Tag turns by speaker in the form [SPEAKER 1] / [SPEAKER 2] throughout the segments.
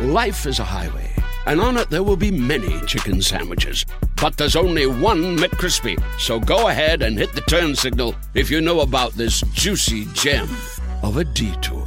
[SPEAKER 1] Life is a highway, and on it there will be many chicken sandwiches. But there's only one McCrispy. So go ahead and hit the turn signal if you know about this juicy gem of a detour.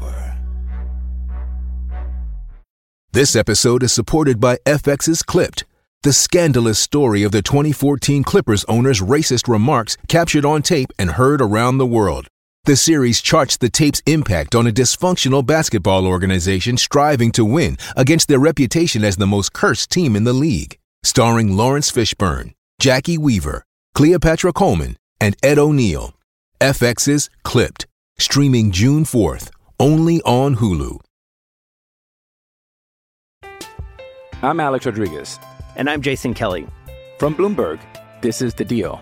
[SPEAKER 2] This episode is supported by FX's Clipped, the scandalous story of the 2014 Clippers owner's racist remarks captured on tape and heard around the world. The series charts the tape's impact on a dysfunctional basketball organization striving to win against their reputation as the most cursed team in the league. Starring Laurence Fishburne, Jacki Weaver, Cleopatra Coleman, and Ed O'Neill. FX's Clipped, streaming June 4th, only on Hulu.
[SPEAKER 3] I'm Alex Rodriguez.
[SPEAKER 4] And I'm Jason Kelly.
[SPEAKER 3] From Bloomberg, this is The Deal.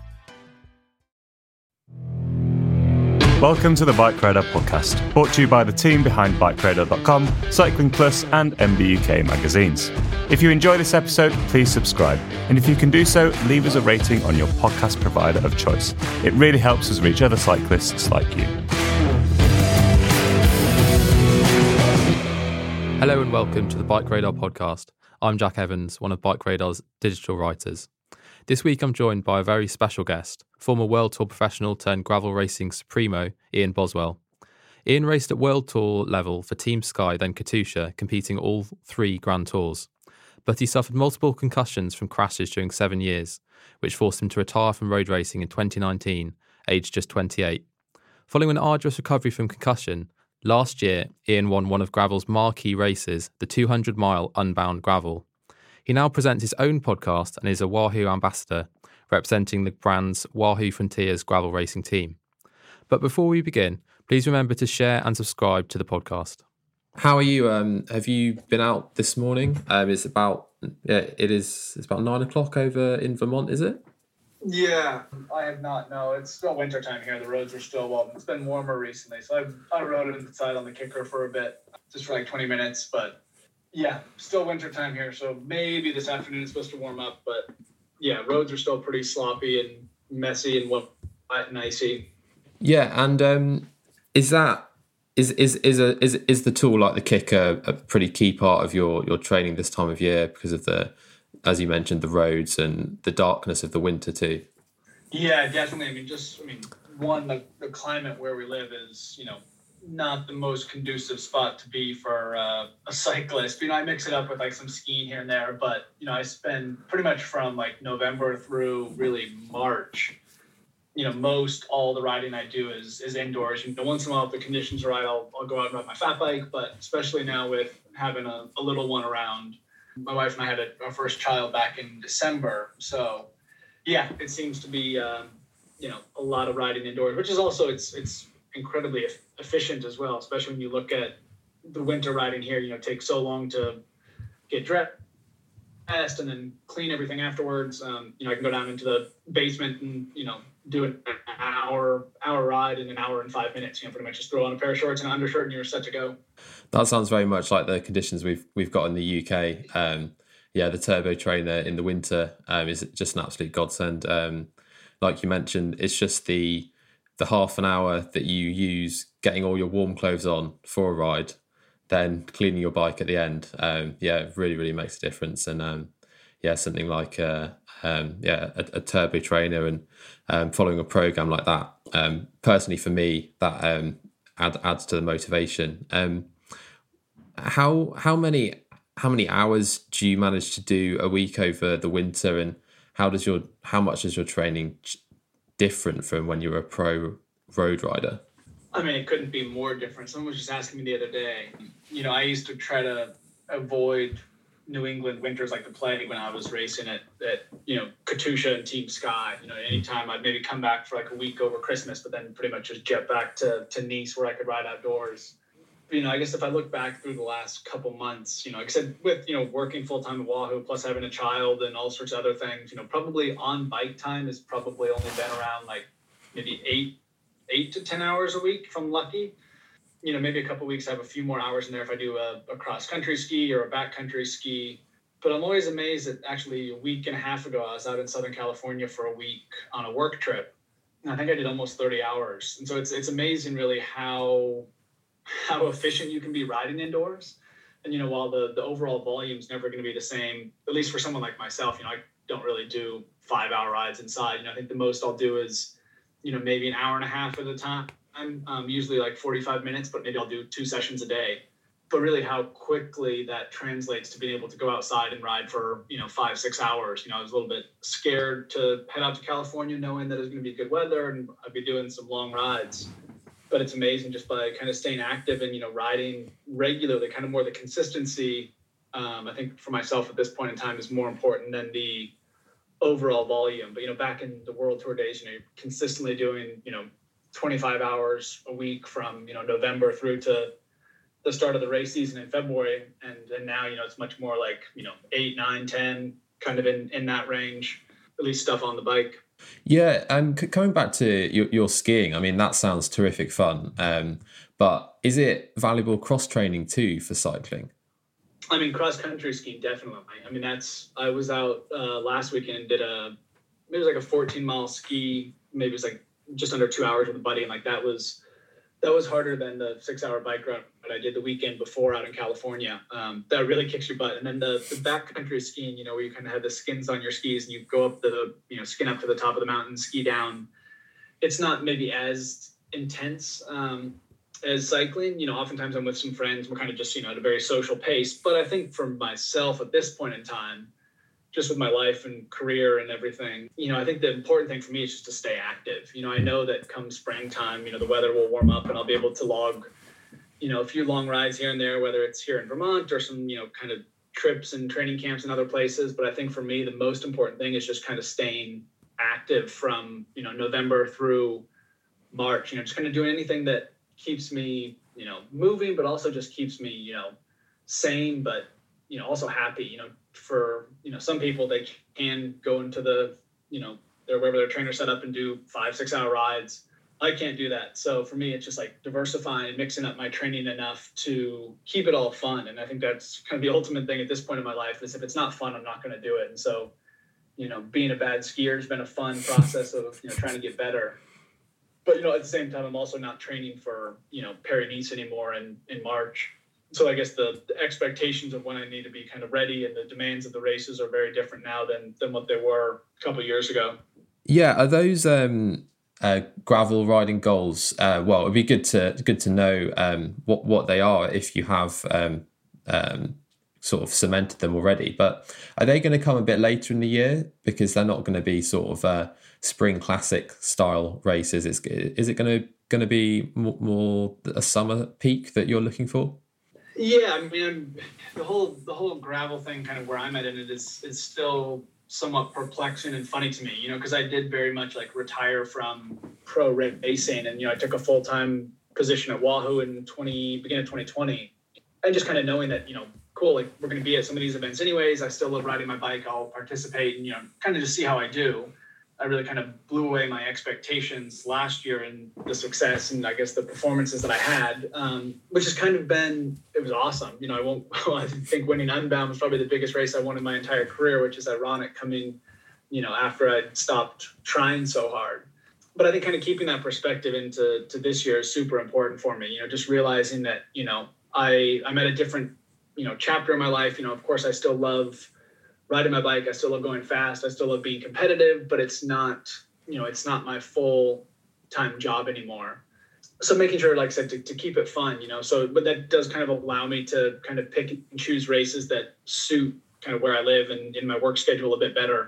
[SPEAKER 5] Welcome to the BikeRadar podcast, brought to you by the team behind BikeRadar.com, Cycling Plus, and MBUK magazines. If you enjoy this episode, please subscribe. And if you can do so, leave us a rating on your podcast provider of choice. It really helps us reach other cyclists like you.
[SPEAKER 6] Hello and welcome to the BikeRadar podcast. I'm Jack Evans, one of BikeRadar's digital writers. This week I'm joined by a very special guest, former World Tour professional turned gravel racing supremo, Ian Boswell. Ian raced at World Tour level for Team Sky, then Katusha, competing all three Grand Tours. But he suffered multiple concussions from crashes during seven years, which forced him to retire from road racing in 2019, aged just 28. Following an arduous recovery from concussion, last year Ian won one of gravel's marquee races, the 200 mile Unbound Gravel. He now presents his own podcast and is a Wahoo ambassador, representing the brand's Wahoo Frontiers gravel racing team. But before we begin, please remember to share and subscribe to the podcast. How are you? Um, have you been out this morning? Um, it's about yeah, it is. It's about nine o'clock over in Vermont, is it?
[SPEAKER 7] Yeah, I have not. No, it's still winter time here. The roads are still well. It's been warmer recently, so I I rode it inside on the kicker for a bit, just for like 20 minutes. But yeah, still winter time here, so maybe this afternoon it's supposed to warm up. But yeah, roads are still pretty sloppy and messy and wet and icy.
[SPEAKER 6] Yeah, and um, is that is is is a is is the tool like the kicker a pretty key part of your your training this time of year because of the as you mentioned the roads and the darkness of the winter too.
[SPEAKER 7] Yeah, definitely. I mean, just I mean, one the, the climate where we live is you know not the most conducive spot to be for uh, a cyclist. You know, I mix it up with like some skiing here and there, but you know, I spend pretty much from like November through really March. You know, most all the riding I do is is indoors. You know, once in a while, if the conditions are right, I'll, I'll go out and ride my fat bike. But especially now with having a, a little one around, my wife and I had a, our first child back in December. So, yeah, it seems to be um, you know a lot of riding indoors, which is also it's it's incredibly efficient as well. Especially when you look at the winter riding here, you know, takes so long to get dressed and then clean everything afterwards. Um, you know, I can go down into the basement and you know do an hour hour ride in an hour and five minutes. You know, pretty much just throw on a pair of shorts and an undershirt and you're set to go.
[SPEAKER 6] That sounds very much like the conditions we've we've got in the UK. Um, yeah, the turbo trainer in the winter um, is just an absolute godsend. Um, like you mentioned, it's just the the half an hour that you use getting all your warm clothes on for a ride, then cleaning your bike at the end. Um, yeah, it really really makes a difference. And um, yeah, something like uh, um, yeah a, a turbo trainer and um, following a program like that. Um, personally, for me, that um, add, adds to the motivation. How how many how many hours do you manage to do a week over the winter, and how does your how much does your training
[SPEAKER 8] different from when you were a pro road rider?
[SPEAKER 7] I mean, it couldn't be more different. Someone was just asking me the other day. You know, I used to try to avoid New England winters like the plague when I was racing at, at you know Katusha and Team Sky. You know, anytime I'd maybe come back for like a week over Christmas, but then pretty much just jet back to to Nice where I could ride outdoors. You know, I guess if I look back through the last couple months, you know, said, with you know working full time at Wahoo plus having a child and all sorts of other things, you know, probably on bike time has probably only been around like maybe eight eight to ten hours a week I'm lucky you know, maybe a couple weeks I have a few more hours in there if I do a, a cross country ski or a backcountry ski. But I'm always amazed that actually a week and a half ago I was out in Southern California for a week on a work trip. And I think I did almost 30 hours. And so it's it's amazing really how how efficient you can be riding indoors. And you know, while the the overall volume is never going to be the same, at least for someone like myself, you know, I don't really do five hour rides inside. You know, I think the most I'll do is, you know, maybe an hour and a half at a time I'm um, usually like 45 minutes, but maybe I'll do two sessions a day. But really, how quickly that translates to being able to go outside and ride for you know five six hours. You know, I was a little bit scared to head out to California, knowing that it's going to be good weather and I'd be doing some long rides. But it's amazing just by kind of staying active and you know riding regularly, kind of more the consistency. Um, I think for myself at this point in time is more important than the overall volume. But you know, back in the World Tour days, you know, you're consistently doing you know 25 hours a week from you know November through to the start of the race season in February, and and now you know it's much more like you know eight, nine, ten, kind of in in that range. At least stuff on the bike.
[SPEAKER 8] Yeah, and coming back to your, your, skiing, I mean that sounds terrific fun. Um, but is it valuable cross training too for cycling?
[SPEAKER 7] I mean, cross country skiing definitely. I mean, that's I was out uh, last weekend and did a it was like a 14 mile ski. Maybe it was like just under two hours with a buddy, and like that was that was harder than the six hour bike ride I did the weekend before out in California. Um, that really kicks your butt. And then the, the backcountry skiing, you know, where you kind of have the skins on your skis and you go up the, you know, skin up to the top of the mountain, ski down. It's not maybe as intense um, as cycling. You know, oftentimes I'm with some friends. We're kind of just, you know, at a very social pace. But I think for myself at this point in time, just with my life and career and everything, you know, I think the important thing for me is just to stay active. You know, I know that come springtime, you know, the weather will warm up and I'll be able to log, you know, a few long rides here and there, whether it's here in Vermont or some, you know, kind of trips and training camps and other places. But I think for me, the most important thing is just kind of staying active from, you know, November through March, you know, just kind of doing anything that keeps me, you know, moving, but also just keeps me, you know, sane, but, you know, also happy, you know, for you know some people they can go into the you know their wherever their trainer set up and do five six hour rides i can't do that. So for me it's just like diversifying and mixing up my training enough to keep it all fun. And i think that's kind of the ultimate thing at this point in my life is if it's not fun i'm not going to do it. And so you know being a bad skier has been a fun process of you know trying to get better. But you know at the same time i'm also not training for you know paris nice anymore in in march. So I guess the, the, expectations of when I need to be kind of ready and the demands of the races are very different now than than what they were a couple years ago.
[SPEAKER 8] Yeah, are those um, uh, gravel riding goals? Uh, well, it'd be good to good to know um, what what they are if you have um, um sort of cemented them already. But are they going to come a bit later in the year because they're not going to be sort of uh, spring classic style races? Is is it going to going to be more, more a summer peak that you're looking for?
[SPEAKER 7] Yeah, I mean, I'm, the whole the whole gravel thing, kind of where I'm at in it, is is still somewhat perplexing and funny to me. You know, because I did very much like retire from pro racing, and you know, I took a full time position at Wahoo in 20 beginning of 2020, and just kind of knowing that you know, cool, like we're going to be at some of these events anyways. I still love riding my bike. I'll participate, and you know, kind of just see how I do. I really kind of blew away my expectations last year and the success and I guess the performances that I had, um, which has kind of been it was awesome. You know, I won't. I think winning Unbound was probably the biggest race I won in my entire career, which is ironic coming, you know, after I stopped trying so hard. But I think kind of keeping that perspective into to this year is super important for me. You know, just realizing that you know I I'm at a different you know chapter in my life. You know, of course I still love riding my bike. I still love going fast. I still love being competitive, but it's not, you know, it's not my full time job anymore. So making sure, like I said, to, to keep it fun, you know, so, but that does kind of allow me to kind of pick and choose races that suit kind of where I live and in my work schedule a bit better.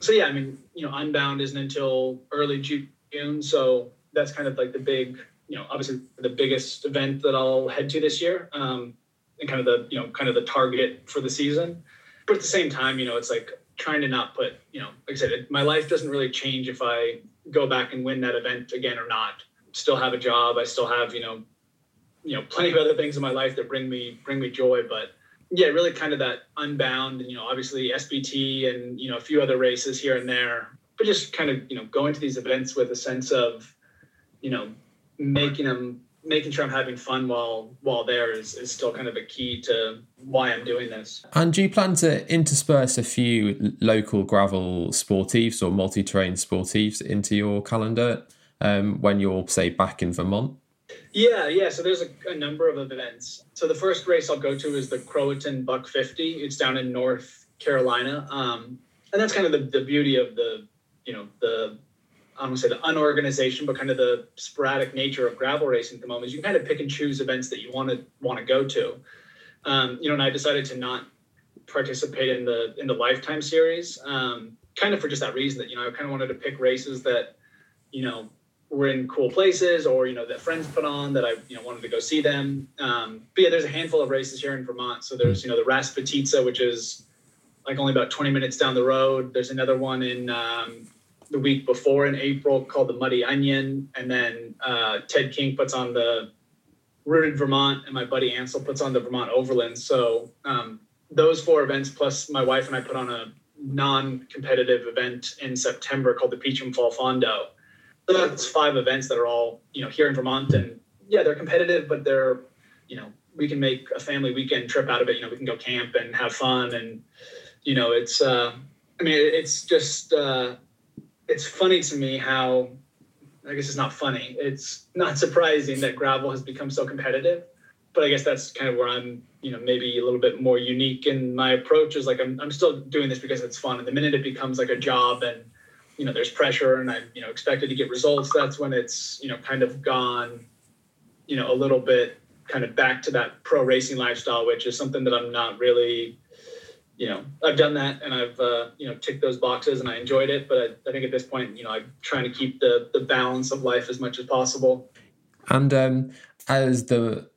[SPEAKER 7] so yeah, I mean, you know, Unbound isn't until early June, so that's kind of like the big, you know, obviously the biggest event that I'll head to this year, um, and kind of the, you know, kind of the target for the season. But at the same time, you know, it's like trying to not put, you know, like I said, it, my life doesn't really change if I go back and win that event again or not. Still have a job. I still have, you know, you know, plenty of other things in my life that bring me bring me joy. But yeah, really kind of that unbound, and you know, obviously SBT and you know a few other races here and there. But just kind of you know going to these events with a sense of, you know, making them making sure I'm having fun while while there is, is still kind of a key to why I'm doing this.
[SPEAKER 6] And do you plan to intersperse a few local gravel sportives or multi-terrain sportives into your calendar um, when you're say back in Vermont?
[SPEAKER 7] Yeah, yeah. So there's a, a, number of events. So the first race I'll go to is the Croatan Buck 50. It's down in North Carolina, um, and that's kind of the, the beauty of the you know the I don't want to say the unorganization, but kind of the sporadic nature of gravel racing at the moment is you kind of pick and choose events that you want to want to go to. Um, you know, and I decided to not participate in the in the lifetime series, um, kind of for just that reason that you know I kind of wanted to pick races that you know were in cool places or you know that friends put on that I you know wanted to go see them. Um, but yeah, there's a handful of races here in Vermont. So there's you know the Rasputitsa, which is like only about 20 minutes down the road. There's another one in um, the week before in April called the Muddy Onion, and then uh, Ted King puts on the Rooted Vermont, and my buddy Ansel puts on the Vermont Overland. So um, those four events, plus my wife and I put on a non-competitive event in September called the Peacham Fall Fondo. So that's five events that are all you know here in Vermont, and yeah, they're competitive, but they're you know we can make a family weekend trip out of it. You know, we can go camp and have fun, and you know, it's uh, I mean, it's just uh, it's funny to me how I guess it's not funny. It's not surprising that gravel has become so competitive, but I guess that's kind of where I'm, you know, maybe a little bit more unique in my approach. Is like I'm, I'm still doing this because it's fun, and the minute it becomes like a job and you know there's pressure and I'm, you know, expected to get results, that's when it's, you know, kind of gone, you know, a little bit kind of back to that pro racing lifestyle, which is something that I'm not really you know, I've done that and I've, uh, you know, ticked those boxes and I enjoyed it. But I, I, think at this point, you know, I'm trying to keep the, the balance of life as much as possible.
[SPEAKER 6] And um, as the,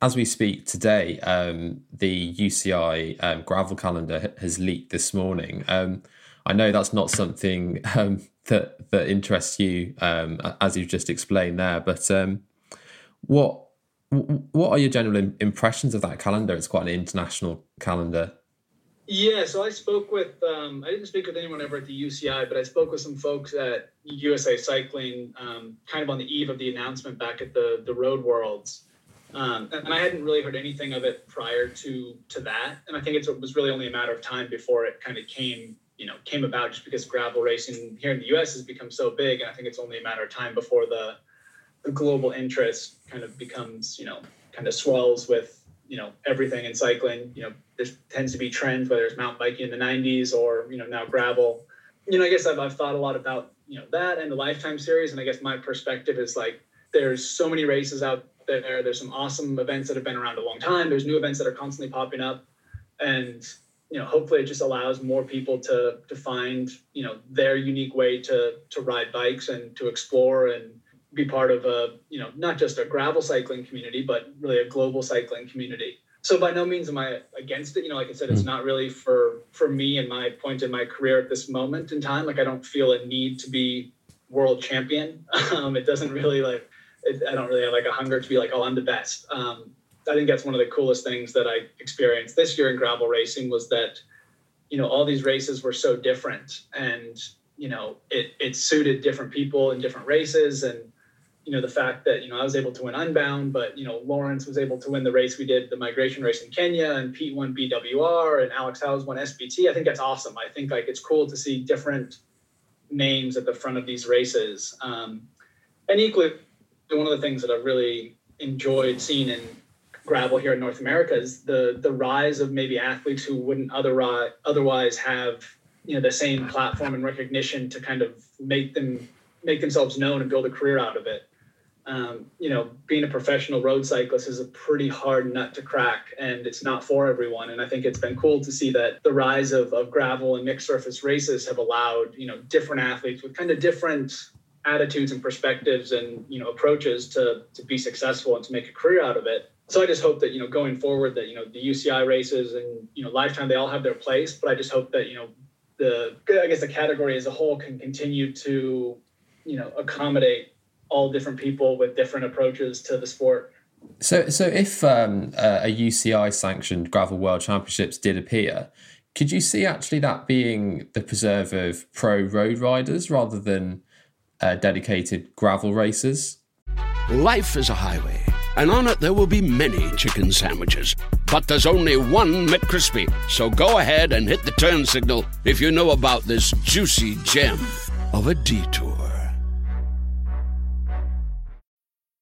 [SPEAKER 6] as we speak today, um, the UCI um, gravel calendar has leaked this morning. Um, I know that's not something um, that that interests you, um, as you've just explained there. But what what are your general impressions of that calendar? It's quite an international calendar.
[SPEAKER 7] Yeah, so I spoke with um, I didn't speak with anyone ever at the UCI, but I spoke with some folks at USA Cycling, um, kind of on the eve of the announcement back at the the Road Worlds, um, and I hadn't really heard anything of it prior to to that, and I think it was really only a matter of time before it kind of came you know came about, just because gravel racing here in the U.S. has become so big, and I think it's only a matter of time before the the global interest kind of becomes you know kind of swells with you know everything in cycling. You know, there tends to be trends whether it's mountain biking in the 90s or you know now gravel. You know, I guess I've, I've thought a lot about you know that and the lifetime series, and I guess my perspective is like there's so many races out there. There's some awesome events that have been around a long time. There's new events that are constantly popping up, and you know hopefully it just allows more people to to find you know their unique way to to ride bikes and to explore and be part of a you know not just a gravel cycling community but really a global cycling community. So by no means am i against it. You know like i said it's hmm. not really for for me and my point in my career at this moment in time. Like i don't feel a need to be world champion. Um, it doesn't really like it, i don't really have like a hunger to be like oh i'm the best. Um, i think that's one of the coolest things that i experienced this year in gravel racing was that you know all these races were so different and you know it it suited different people in different races and you know the fact that you know I was able to win Unbound, but you know Laurens was able to win the race we did, the migration race in Kenya, and Pete won BWR, and Alex Howes won SBT. I think that's awesome. I think like it's cool to see different names at the front of these races. Um, and equally, one of the things that I've really enjoyed seeing in gravel here in North America is the the rise of maybe athletes who wouldn't otherwise otherwise have you know the same platform and recognition to kind of make them make themselves known and build a career out of it. Um, you know, being a professional road cyclist is a pretty hard nut to crack, and it's not for everyone. And I think it's been cool to see that the rise of, of gravel and mixed surface races have allowed, you know, different athletes with kind of different attitudes and perspectives and you know approaches to to be successful and to make a career out of it. So I just hope that you know going forward that you know the UCI races and you know lifetime they all have their place, but I just hope that you know the I guess the category as a whole can continue to you know accommodate all different people with different approaches to the sport.
[SPEAKER 6] So, so if um, a UCI sanctioned gravel world championships did appear, could you see actually that being the preserve of pro road riders rather than uh, dedicated gravel racers?
[SPEAKER 1] Life is a highway, and on it there will be many chicken sandwiches. But there's only one McCrispy, so go ahead and hit the turn signal if you know about this juicy gem of a detour.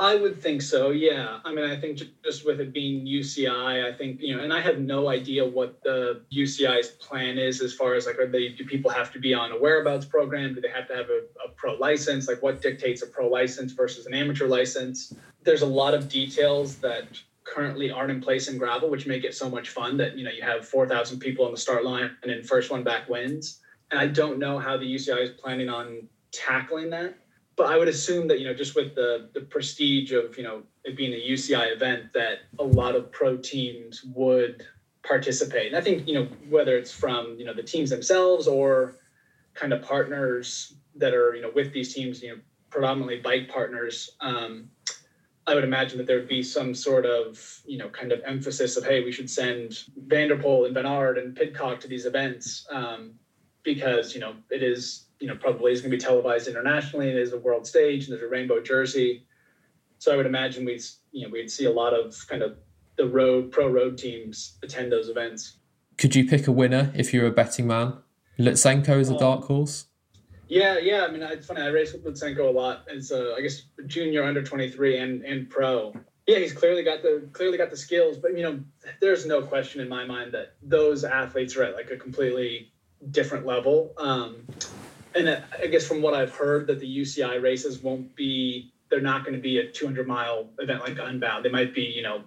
[SPEAKER 7] I would think so, yeah. I mean, I think just with it being UCI, I think you know, and I have no idea what the UCI's plan is as far as like, are they do people have to be on a whereabouts program? Do they have to have a, a pro license? Like, what dictates a pro license versus an amateur license? There's a lot of details that currently aren't in place in gravel, which make it so much fun. That you know, you have 4,000 people on the start line, and then first one back wins. And I don't know how the UCI is planning on tackling that but I would assume that you know just with the the prestige of you know it being a UCI event that a lot of pro teams would participate. And I think you know whether it's from you know the teams themselves or kind of partners that are you know with these teams, you know predominantly bike partners. Um, I would imagine that there would be some sort of you know kind of emphasis of hey we should send van der Poel and Bernard and Pidcock to these events um, because you know it is you know probably is going to be televised internationally and it is a world stage and there's a rainbow jersey so i would imagine we'd you know we'd see a lot of kind of the road pro road teams attend those events
[SPEAKER 6] Could you pick a winner if you're a betting man? Lutsenko is a dark horse.
[SPEAKER 7] yeah yeah i mean it's funny i race with lutsenko a lot as uh, i guess junior under 23 and and pro yeah he's clearly got the clearly got the skills but you know there's no question in my mind that those athletes are at like a completely different level um, and uh, I guess from what I've heard, that the UCI races won't be, they're not going to be a 200 mile event like Unbound. They might be, you know,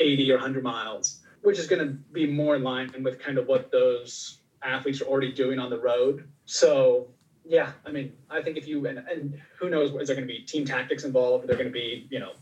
[SPEAKER 7] 80 or 100 miles, which is going to be more in line with kind of what those athletes are already doing on the road. So, yeah, I mean, I think if you, and, and who knows, is there going to be team tactics involved? Are there going to be, you know,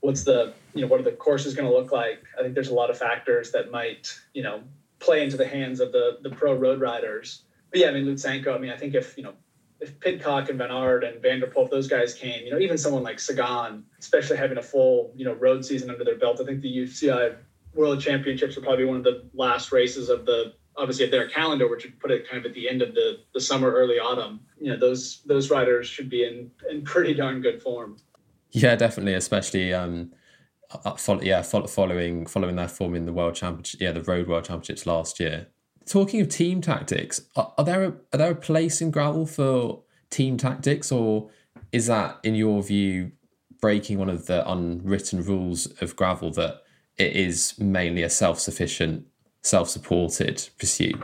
[SPEAKER 7] what's the, you know, what are the courses going to look like? I think there's a lot of factors that might, you know, play into the hands of the, the pro road riders yeah, I mean Lutsenko. I mean, I think if you know if Pidcock and Bernard and van der Poel, if those guys came, you know, even someone like Sagan, especially having a full you know road season under their belt, I think the UCI World Championships are probably one of the last races of the obviously of their calendar, which would put it kind of at the end of the the summer, early autumn. You know, those those riders should be in in pretty darn good form.
[SPEAKER 6] Yeah, definitely, especially um, uh, follow, yeah, follow, following following their form in the world championship, yeah, the road world championships last year. Talking of team tactics, are, are there a, are there a place in gravel for team tactics, or is that, in your view, breaking one of the unwritten rules of gravel that it is mainly a self sufficient, self supported pursuit?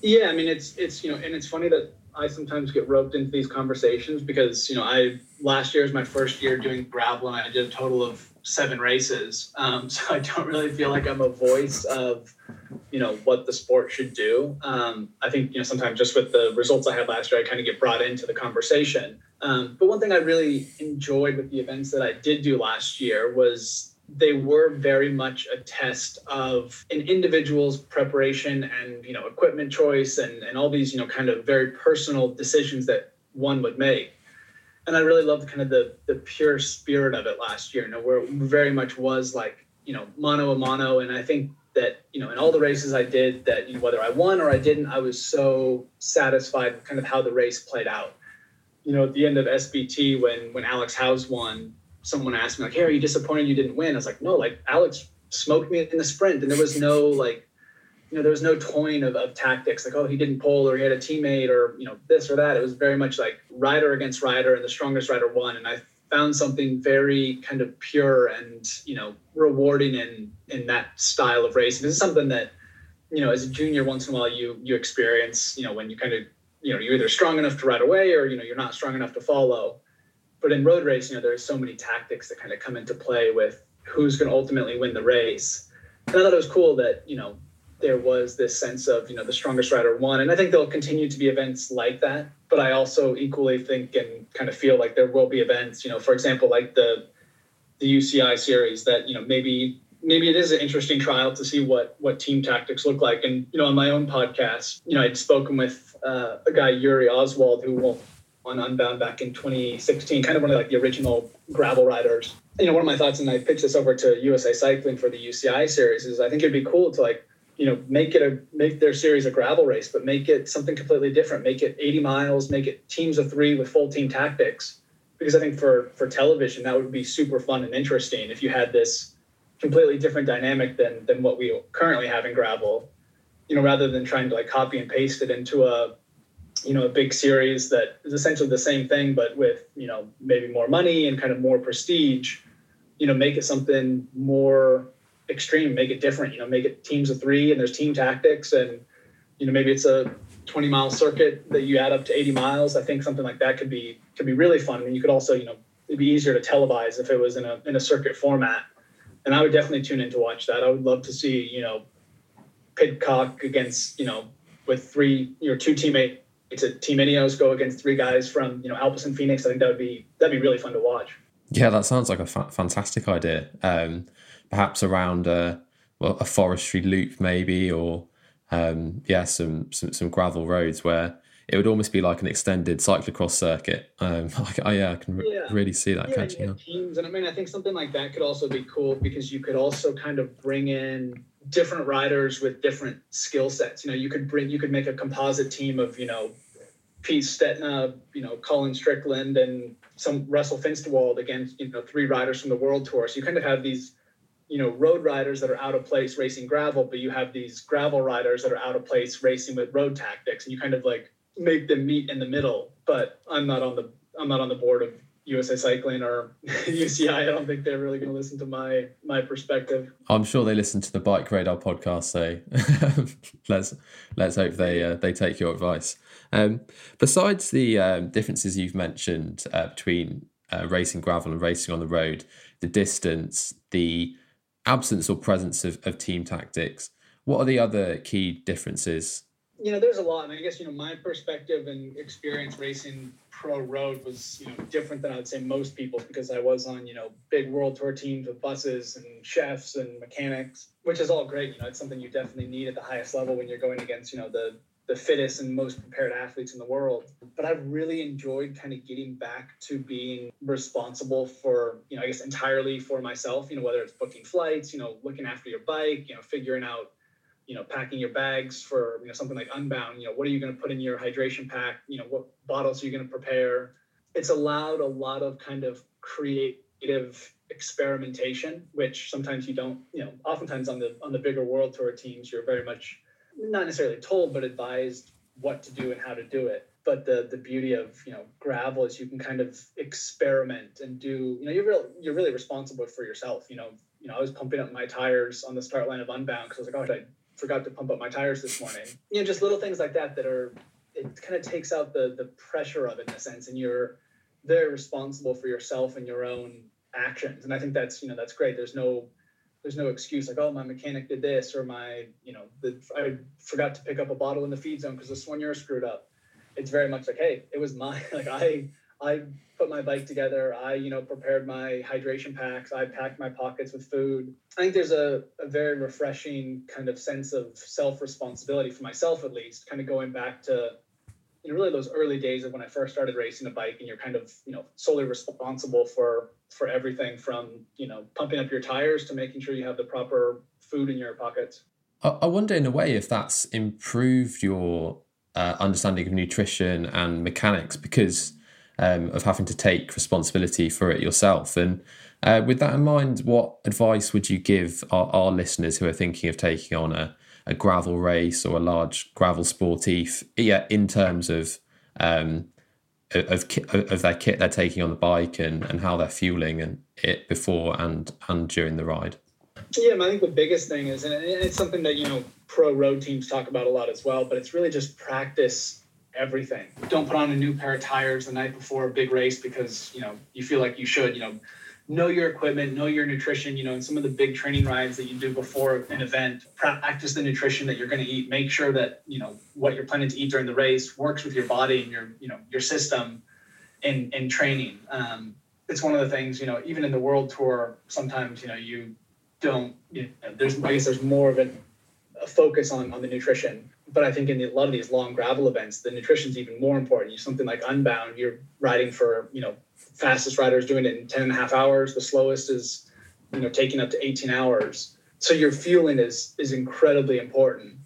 [SPEAKER 7] Yeah, I mean it's it's you know, and it's funny that I sometimes get roped into these conversations because you know I last year was my first year doing gravel and I did a total of seven races, um, so I don't really feel like I'm a voice of you know what the sport should do. Um, I think you know sometimes just with the results I had last year, I kind of get brought into the conversation. Um, but one thing I really enjoyed with the events that I did do last year was they were very much a test of an individual's preparation and you know equipment choice and and all these you know kind of very personal decisions that one would make and I really loved kind of the the pure spirit of it last year. You know, where it very much was like you know mano a mano, and I think that you know in all the races I did, that you know, whether I won or I didn't, I was so satisfied with kind of how the race played out. You know, at the end of SBT, when when Alex Howes won, someone asked me like, "Hey, are you disappointed you didn't win?" I was like, "No, like Alex smoked me in the sprint, and there was no like." You know, there was no toying of, of tactics like, oh, he didn't pull or he had a teammate or, you know, this or that. It was very much like rider against rider and the strongest rider won. And I found something very kind of pure and you know rewarding in in that style of racing. This is something that you know as a junior once in a while you you experience you know when you kind of you know you're either strong enough to ride away or you know you're not strong enough to follow. But in road race, you know there's so many tactics that kind of come into play with who's going to ultimately win the race. And I thought it was cool that you know there was this sense of you know the strongest rider won. And i think there'll continue to be events like that. But i also equally think and kind of feel like there will be events you know for example like the the uci series that you know maybe maybe it is an interesting trial to see what what team tactics look like. And you know on my own podcast you know i'd spoken with uh, a guy yuri hauswald who won on unbound back in 2016 kind of one of like the original gravel riders. You know one of my thoughts and i pitched this over to usa cycling for the uci series is i think it'd be cool to like you know make it a make their series a gravel race but make it something completely different. Make it 80 miles make it teams of three with full team tactics. Because i think for for television that would be super fun and interesting if you had this completely different dynamic than than what we currently have in gravel you know rather than trying to like copy and paste it into a you know a big series that is essentially the same thing but with you know maybe more money and kind of more prestige you know make it something more extreme, make it different. You know, make it teams of three, and there's team tactics, and you know maybe it's a 20 mile circuit that you add up to 80 miles. I think something like that could be could be really fun. I mean, you could also you know it'd be easier to televise if it was in a in a circuit format. And I would definitely tune in to watch that. I would love to see you know Pidcock against you know with three your two teammates at Team Ineos go against three guys from you know Alpecin-Fenix. I think that would be that'd be really fun to watch.
[SPEAKER 6] Yeah, that sounds like a fa- fantastic idea. Um, perhaps around a well a forestry loop maybe or um, yeah some, some some gravel roads where it would almost be like an extended cyclocross circuit. Um, I, yeah, I can re- yeah. really see that
[SPEAKER 7] yeah,
[SPEAKER 6] catching
[SPEAKER 7] on. Teams, and I mean, I think something like that could also be cool because you could also kind of bring in different riders with different skill sets. You know, you could bring, you could make a composite team of, you know, Pete Stetina, you know, Colin Strickland, and some Russell Finsterwald against, you know, three riders from the World Tour. So you kind of have these you know road riders that are out of place racing gravel but you have these gravel riders that are out of place racing with road tactics and you kind of like make them meet in the middle. But i'm not on the i'm not on the board of usa cycling or uci i. Don't think they're really going to listen to my my perspective.
[SPEAKER 6] I'm sure they listen to the bike radar podcast so let's let's hope they uh, they take your advice. Um, besides the um, differences you've mentioned uh, between uh, racing gravel and racing on the road the distance the absence or presence of, of team tactics. What are the other key differences?
[SPEAKER 7] You know, there's a lot. And I guess, you know, my perspective and experience racing pro road was, you know, different than I would say most people's because I was on, you know, big world tour teams with buses and chefs and mechanics, which is all great. You know, it's something you definitely need at the highest level when you're going against, you know, the the fittest and most prepared athletes in the world. But I've really enjoyed kind of getting back to being responsible for, you know, I guess entirely for myself, you know, whether it's booking flights, you know, looking after your bike, you know, figuring out, you know, packing your bags for, you know, something like Unbound, you know, what are you going to put in your hydration pack? You know, what bottles are you going to prepare? It's allowed a lot of kind of creative experimentation, which sometimes you don't, you know, oftentimes on the on the bigger world tour teams, you're very much not necessarily told, but advised what to do and how to do it. But the the beauty of you know gravel is you can kind of experiment and do you know you're real you're really responsible for yourself. You know you know I was pumping up my tires on the start line of Unbound because I was like, oh, I forgot to pump up my tires this morning. You know, just little things like that that are it kind of takes out the the pressure of it in a sense, and you're very responsible for yourself and your own actions. And I think that's you know that's great. There's no there's no excuse like, oh, my mechanic did this or my, you know, the, I forgot to pick up a bottle in the feed zone because this the soigneur screwed up. It's very much like, hey, it was my like I I put my bike together. I, you know, prepared my hydration packs. I packed my pockets with food. I think there's a, a very refreshing kind of sense of self responsibility for myself, at least, kind of going back to, you know, really those early days of when I first started racing a bike and you're kind of, you know, solely responsible for, for everything from, you know, pumping up your tires to making sure you have the proper food in your pockets.
[SPEAKER 6] I wonder, in a way, if that's improved your uh, understanding of nutrition and mechanics because um, of having to take responsibility for it yourself. And uh, with that in mind, what advice would you give our, our listeners who are thinking of taking on a, a gravel race or a large gravel sportive, yeah, in terms of um, of, of their kit they're taking on the bike and, and how they're fueling and it before and and during the ride?
[SPEAKER 7] Yeah, I think the biggest thing is, and it's something that you know pro road teams talk about a lot as well, but it's really just practice everything. Don't put on a new pair of tires the night before a big race because, you know, you feel like you should, you know, know your equipment, know your nutrition, you know, and some of the big training rides that you do before an event, practice the nutrition that you're going to eat. Make sure that, you know, what you're planning to eat during the race works with your body and your, you know, your system in, in training. Um, it's one of the things, you know, even in the world tour, sometimes, you know, you don't, you know, there's, I guess there's more of a, a focus on, on the nutrition but I think in a lot of these long gravel events, the nutrition is even more important. You something like Unbound, you're riding for, you know, fastest riders doing it in 10 and a half hours. The slowest is, you know, taking up to 18 hours. So your fueling is is incredibly important.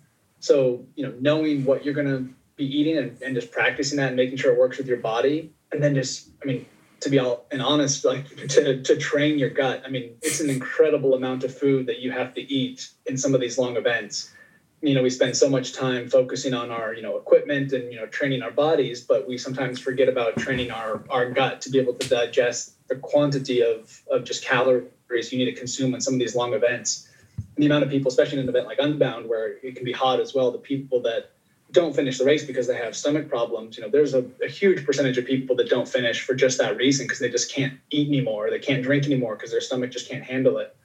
[SPEAKER 7] So, you know, knowing what you're gonna be eating and, and just practicing that and making sure it works with your body. And then just, I mean, to be all and honest, like to, to train your gut. I mean, it's an incredible amount of food that you have to eat in some of these long events you know we spend so much time focusing on our you know equipment and you know training our bodies but we sometimes forget about training our our gut to be able to digest the quantity of of just calories you need to consume in some of these long events. And the amount of people especially in an event like unbound where it can be hot as well the people that don't finish the race because they have stomach problems you know there's a, a huge percentage of people that don't finish for just that reason because they just can't eat anymore they can't drink anymore because their stomach just can't handle it.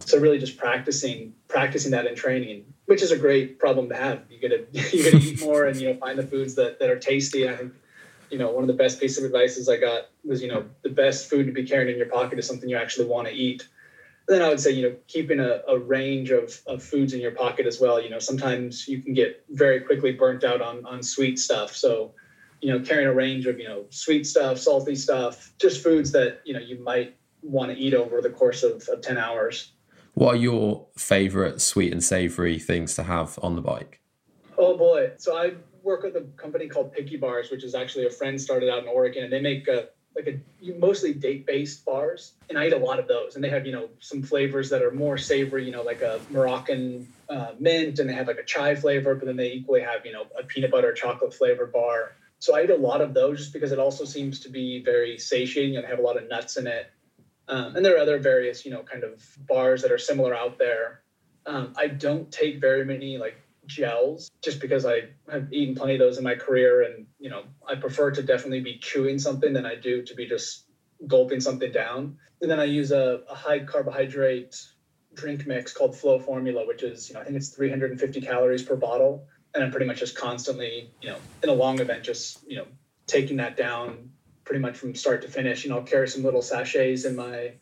[SPEAKER 7] So really just practicing practicing that in training which is a great problem to have. You gotta you gotta eat more and you know find the foods that, that are tasty. I think you know one of the best pieces of advice i got was you know the best food to be carrying in your pocket is something you actually want to eat. Then i would say you know keeping a, a range of, of foods in your pocket as well. You know sometimes you can get very quickly burnt out on on sweet stuff. So you know carrying a range of you know sweet stuff salty stuff just foods that you know you might want to eat over the course of, of 10 hours
[SPEAKER 6] what are your favorite sweet and savory things to have on the bike?
[SPEAKER 7] Oh boy. So I work with a company called Picky Bars, which is actually a friend started out in Oregon, and they make a, like a mostly date based bars, and I eat a lot of those. And they have you know some flavors that are more savory, you know, like a Moroccan uh, mint, and they have like a chai flavor, but then they equally have you know a peanut butter chocolate flavor bar. So I eat a lot of those just because it also seems to be very satiating and have a lot of nuts in it. Um, and there are other various, you know, kind of bars that are similar out there. Um, I don't take very many like gels just because I have eaten plenty of those in my career. And, you know, I prefer to definitely be chewing something than I do to be just gulping something down. And then I use a, a high carbohydrate drink mix called Flow Formula, which is, you know, I think it's 350 calories per bottle. And I'm pretty much just constantly, you know, in a long event, just, you know, taking that down pretty much from start to finish. You know, I'll carry some little sachets in my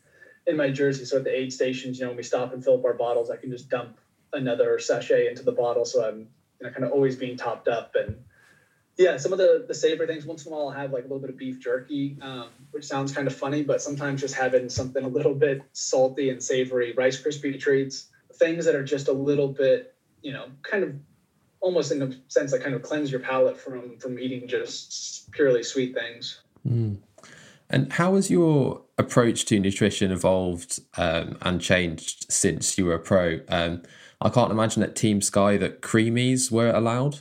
[SPEAKER 7] in my jersey. So at the aid stations, you know, when we stop and fill up our bottles, I can just dump another sachet into the bottle. So I'm you know kind of always being topped up. And yeah, some of the the savory things. Once in a while, I'll have like a little bit of beef jerky, um, which sounds kind of funny, but sometimes just having something a little bit salty and savory, Rice Krispie treats, things that are just a little bit, you know, kind of almost in a sense that kind of cleanse your palate from from eating just purely sweet things.
[SPEAKER 6] Mm. And how has your approach to nutrition evolved um, and changed since you were a pro? Um, I can't imagine at Team Sky that creemees were allowed.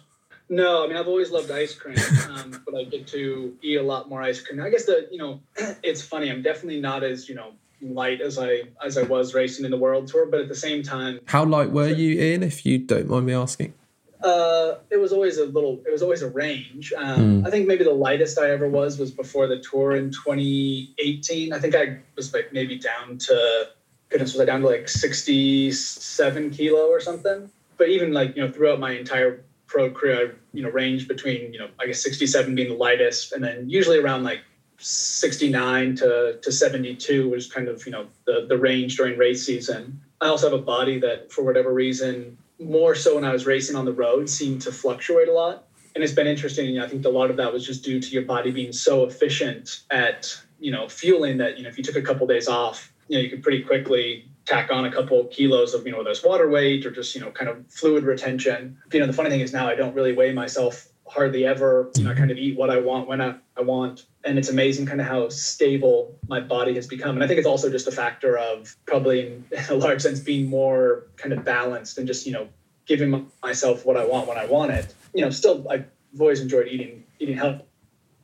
[SPEAKER 7] No, I mean I've always loved ice cream, um, but I get to eat a lot more ice cream. I guess that you know, it's funny. I'm definitely not as you know light as I as I was racing in the world tour, but at the same time,
[SPEAKER 6] how light were you in, if you don't mind me asking?
[SPEAKER 7] Uh, it was always a little. It was always a range. Um, mm. I think maybe the lightest I ever was was before the tour in 2018. I think I was like maybe down to goodness, was I down to like 67 kilo or something? But even like, you know, throughout my entire pro career, I, you know, range between, you know, I guess 67 being the lightest and then usually around like 69 to, to 72 was kind of, you know, the, the range during race season. I also have a body that, for whatever reason, more so when I was racing on the road, seemed to fluctuate a lot. And it's been interesting. I think a lot of that was just due to your body being so efficient at, you know, fueling that, you know, if you took a couple days off, you know, you could pretty quickly tack on a couple kilos of, you know, whether it's water weight or just, you know, kind of fluid retention. You know, the funny thing is now I don't really weigh myself hardly ever. You know, I mm-hmm. kind of eat what I want when I, I want. And it's amazing kind of how stable my body has become. And I think it's also just a factor of probably in a large sense being more kind of balanced and just, you know, giving myself what I want when I want it. You know, still I've always enjoyed eating eating health,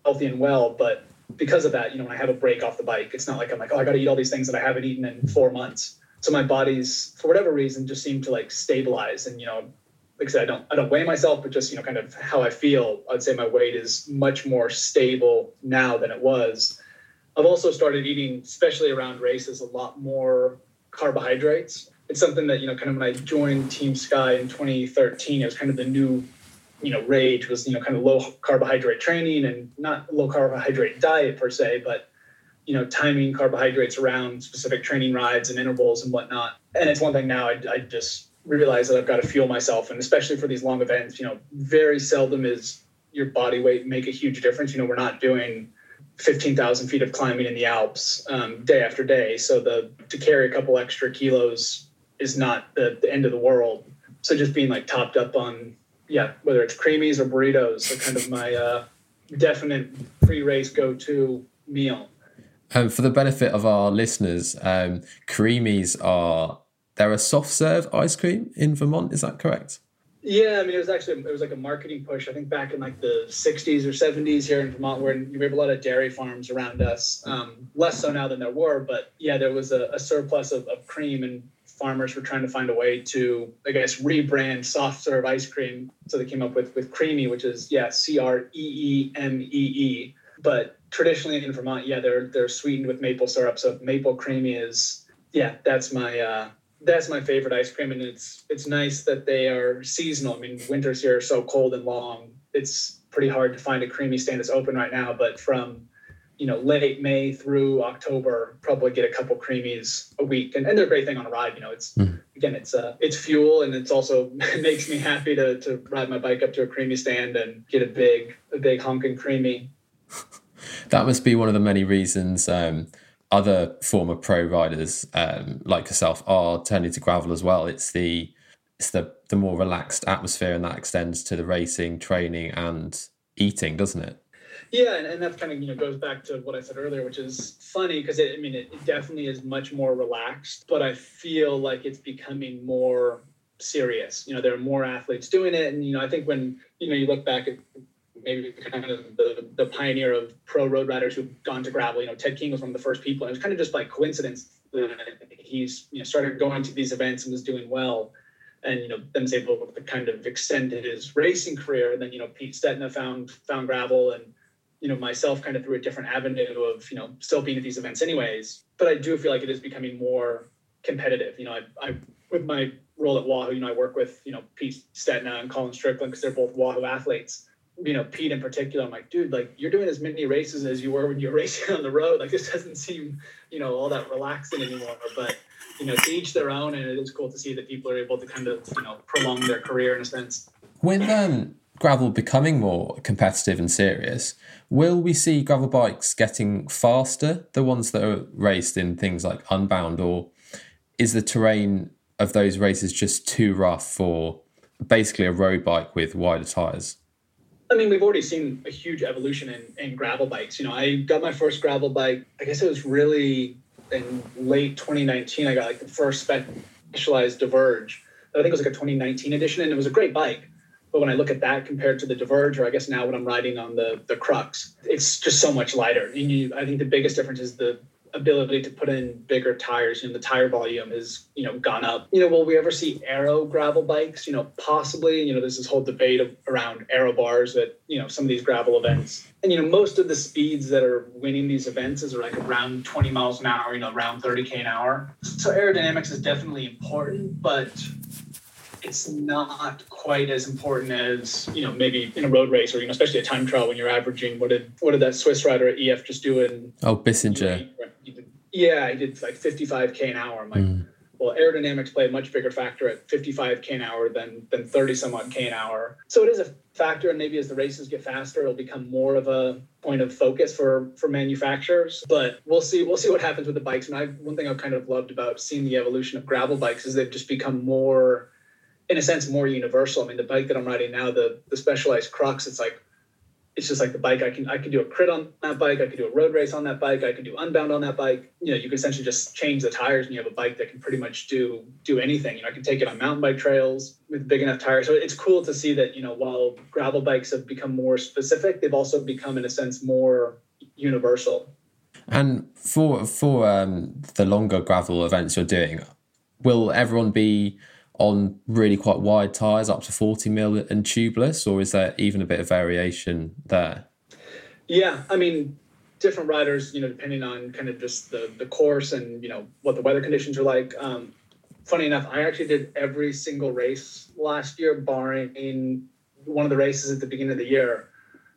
[SPEAKER 7] healthy and well, but because of that, you know, when I have a break off the bike, it's not like I'm like, oh, I got to eat all these things that I haven't eaten in four months. So my body's, for whatever reason, just seemed to like stabilize. And you know, like I said, I don't I don't weigh myself, but just you know, kind of how I feel. I'd say my weight is much more stable now than it was. I've also started eating, especially around races, a lot more carbohydrates. It's something that you know, kind of when I joined Team Sky in 2013, it was kind of the new, you know, rage was you know kind of low carbohydrate training and not low carbohydrate diet per se, but you know, timing carbohydrates around specific training rides and intervals and whatnot. And it's one thing now I, I just realize that I've got to fuel myself. And especially for these long events, you know, very seldom is your body weight make a huge difference. You know, we're not doing 15,000 feet of climbing in the Alps um, day after day. So the to carry a couple extra kilos is not the, the end of the world. So just being like topped up on, yeah, whether it's creemees or burritos, are kind of my uh, definite pre-race go-to meal.
[SPEAKER 6] Um, for the benefit of our listeners, um, creemees are they're a soft serve ice cream in Vermont. Is that correct?
[SPEAKER 7] Yeah, I mean, it was actually it was like a marketing push. I think back in like the '60s or '70s here in Vermont, where we have a lot of dairy farms around us. Um, less so now than there were, but yeah, there was a, a surplus of, of cream, and farmers were trying to find a way to, I guess, rebrand soft serve ice cream. So they came up with with creemee, which is yeah, C R E E M E E. But traditionally in Vermont, yeah, they're they're sweetened with maple syrup. So maple creemee is yeah, that's my uh, that's my favorite ice cream, and it's it's nice that they are seasonal. I mean, winters here are so cold and long; it's pretty hard to find a creemee stand that's open right now. But from you know late May through October, probably get a couple creemees a week, and, and they're a great thing on a ride. You know, it's mm. again, it's uh, it's fuel, and it's also it makes me happy to to ride my bike up to a creemee stand and get a big a big honking creemee.
[SPEAKER 6] that must be one of the many reasons. Um, other former pro riders um, like yourself are turning to gravel as well. It's the it's the the more relaxed atmosphere, and that extends to the racing, training, and eating, doesn't it?
[SPEAKER 7] Yeah, and, and that kind of you know goes back to what I said earlier, which is funny because I mean it, it definitely is much more relaxed, but I feel like it's becoming more serious. You know, there are more athletes doing it, and you know I think when you know you look back at maybe kind of the, the pioneer of pro road riders who've gone to gravel. You know, Ted King was one of the first people. And it was kind of just by coincidence that he's you know started going to these events and was doing well, and you know then was able to kind of extend his racing career. And then you know Pete Stetina found found gravel, and you know myself kind of through a different avenue of you know still being at these events anyways. But I do feel like it is becoming more competitive. You know, I, I with my role at Wahoo, you know, I work with you know Pete Stetina and Colin Strickland because they're both Wahoo athletes you know, Pete in particular, I'm like, dude, like you're doing as many races as you were when you're racing on the road. Like this doesn't seem, you know, all that relaxing anymore. But you know, to each their own, and it is cool to see that people are able to kind of, you know, prolong their career in a sense.
[SPEAKER 6] With um, gravel becoming more competitive and serious, will we see gravel bikes getting faster, the ones that are raced in things like Unbound, or is the terrain of those races just too rough for basically a road bike with wider tires?
[SPEAKER 7] I mean, we've already seen a huge evolution in, in gravel bikes. You know, I got my first gravel bike, I guess it was really in late 2019. I got like the first specialized Diverge. I think it was like a 2019 edition, and it was a great bike. But when I look at that compared to the Diverge, or I guess now when I'm riding on the the Crux, it's just so much lighter. And you, I think the biggest difference is the ability to put in bigger tires. You know, the tire volume has, you know, gone up. You know, will we ever see aero gravel bikes? You know, possibly. You know, there's this whole debate of, around aero bars at, you know, some of these gravel events. And, you know, most of the speeds that are winning these events is like around 20 miles an hour, you know, around 30K an hour. So aerodynamics is definitely important, but it's not quite as important as you know maybe in a road race or you know especially a time trial when you're averaging what did what did that Swiss rider at EF just do in
[SPEAKER 6] oh Bissegger.
[SPEAKER 7] Yeah he did like 55k an hour. I'm like mm. well aerodynamics play a much bigger factor at 55k an hour than than 30 some odd k an hour. So it is a factor and maybe as the races get faster it'll become more of a point of focus for for manufacturers. But we'll see we'll see what happens with the bikes. And I one thing I've kind of loved about seeing the evolution of gravel bikes is they've just become more in a sense more universal. I mean, the bike that I'm riding now, the the Specialized Crux, it's like it's just like the bike. I can I can do a crit on that bike. I can do a road race on that bike. I can do unbound on that bike. You know, you can essentially just change the tires, and you have a bike that can pretty much do do anything. You know, I can take it on mountain bike trails with big enough tires. So it's cool to see that you know while gravel bikes have become more specific, they've also become in a sense more universal.
[SPEAKER 6] And for for um, the longer gravel events you're doing, will everyone be on really quite wide tyres up to 40 mil and tubeless, or is there even a bit of variation there?
[SPEAKER 7] Yeah, I mean, different riders, you know, depending on kind of just the, the course and, you know, what the weather conditions are like. Um, funny enough, I actually did every single race last year, barring in one of the races at the beginning of the year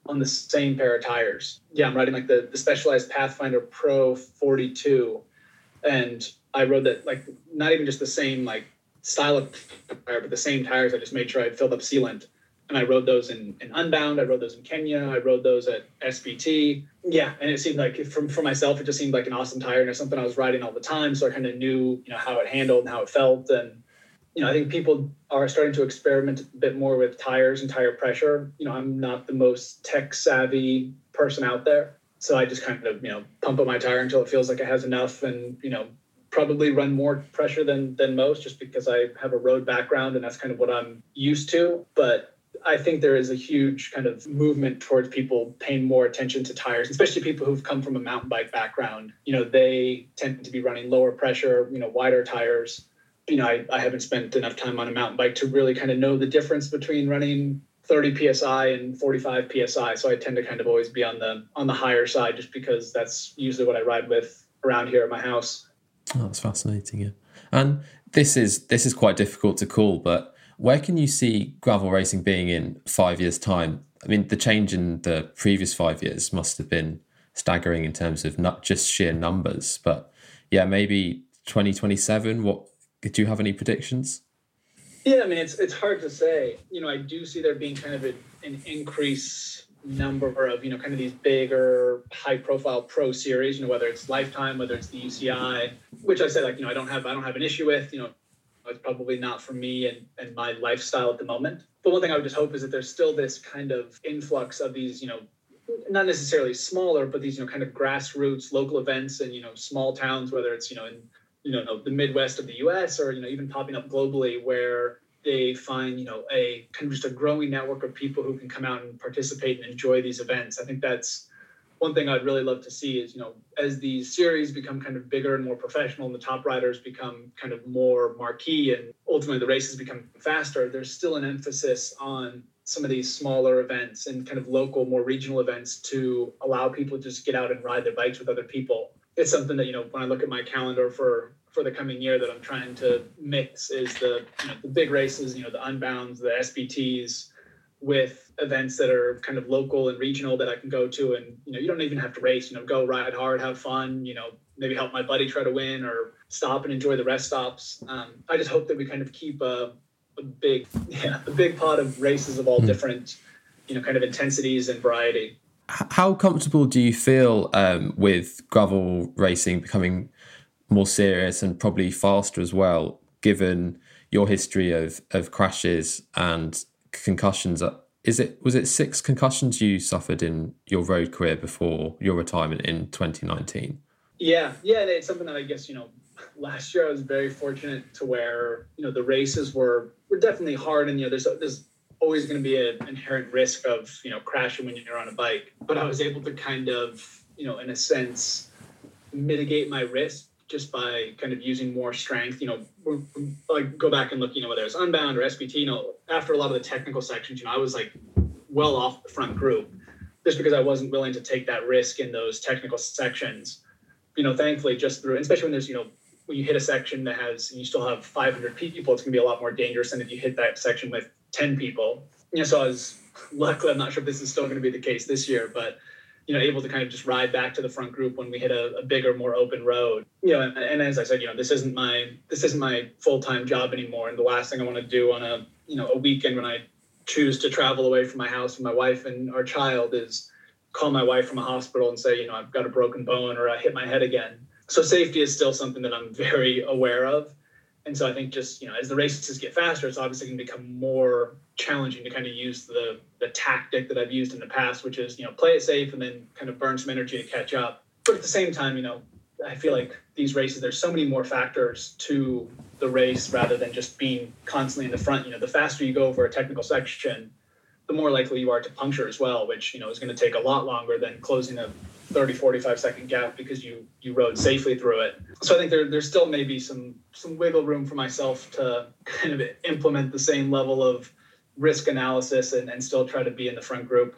[SPEAKER 7] on the same pair of tires. Yeah, I'm riding like the, the Specialized Pathfinder Pro 42. And I rode that, like, not even just the same, like, style of tire, but the same tires. I just made sure I filled up sealant. And I rode those in, in Unbound. I rode those in Kenya. I rode those at SBT. Yeah, and it seemed like from for myself, it just seemed like an awesome tire and it's something I was riding all the time. So I kind of knew, you know, how it handled and how it felt. And you know, I think people are starting to experiment a bit more with tires and tire pressure. You know, I'm not the most tech savvy person out there. So I just kind of, you know, pump up my tire until it feels like it has enough and, you know, probably run more pressure than than most just because I have a road background and that's kind of what I'm used to. But I think there is a huge kind of movement towards people paying more attention to tires, especially people who've come from a mountain bike background. You know, they tend to be running lower pressure, you know, wider tires. You know, I, I haven't spent enough time on a mountain bike to really kind of know the difference between running 30 psi and 45 psi. So I tend to kind of always be on the on the higher side just because that's usually what I ride with around here at my house.
[SPEAKER 6] Oh, that's fascinating. Yeah, and this is this is quite difficult to call, but where can you see gravel racing being in five years' time? I mean, the change in the previous five years must have been staggering in terms of not just sheer numbers, but yeah, maybe 2027. What do you have any predictions?
[SPEAKER 7] Yeah, I mean, it's it's hard to say. You know, I do see there being kind of a, an increase number of you know kind of these bigger high profile pro series you know whether it's lifetime whether it's the uci which i said like you know i don't have i don't have an issue with you know it's probably not for me and, and my lifestyle at the moment but one thing i would just hope is that there's still this kind of influx of these you know not necessarily smaller but these you know kind of grassroots local events and you know small towns whether it's you know in you know the midwest of the us or you know even popping up globally where they find you know a kind of just a growing network of people who can come out and participate and enjoy these events. I think that's one thing i'd really love to see is you know as these series become kind of bigger and more professional and the top riders become kind of more marquee and ultimately the races become faster there's still an emphasis on some of these smaller events and kind of local more regional events to allow people to just get out and ride their bikes with other people. It's something that you know when i look at my calendar for for the coming year that I'm trying to mix is the you know the big races, you know the unbounds, the SBTs, with events that are kind of local and regional that I can go to, and you know you don't even have to race. You know, go ride hard, have fun. You know, maybe help my buddy try to win or stop and enjoy the rest stops. Um, I just hope that we kind of keep a, a big yeah a big pot of races of all mm. different you know kind of intensities and variety.
[SPEAKER 6] How comfortable do you feel um, with gravel racing becoming more serious and probably faster as well, given your history of of crashes and concussions. Uh, is it was it six concussions you suffered in your road career before your retirement in 2019?
[SPEAKER 7] Yeah, yeah, it's something that I guess you know. Last year I was very fortunate to where you know the races were were definitely hard, and you know there's there's always going to be an inherent risk of you know crashing when you're on a bike. But I was able to kind of you know in a sense mitigate my risk just by kind of using more strength. You know, like go back and look, you know, whether it's Unbound or SBT, you know, after a lot of the technical sections, you know, I was like well off the front group just because I wasn't willing to take that risk in those technical sections. You know, thankfully, just through, especially when there's, you know, when you hit a section that has, you still have 500 people, it's going to be a lot more dangerous than if you hit that section with 10 people. You know, so I was luckily, I'm not sure if this is still going to be the case this year, but you know, able to kind of just ride back to the front group when we hit a, a bigger, more open road. You know, and, and, as I said, you know, this isn't my this isn't my full time job anymore, and the last thing I want to do on a you know a weekend when I choose to travel away from my house with my wife and our child is call my wife from a hospital and say, you know, I've got a broken bone or I hit my head again. So safety is still something that I'm very aware of. And so I think just, you know, as the races get faster, it's obviously going to become more challenging to kind of use the the tactic that I've used in the past, which is, you know, play it safe and then kind of burn some energy to catch up. But at the same time, you know, I feel like these races, there's so many more factors to the race rather than just being constantly in the front. You know, the faster you go over a technical section, the more likely you are to puncture as well, which, you know, is going to take a lot longer than closing a 30, 45 second gap because you you rode safely through it. So I think there there's still maybe some some wiggle room for myself to kind of implement the same level of risk analysis and, and still try to be in the front group.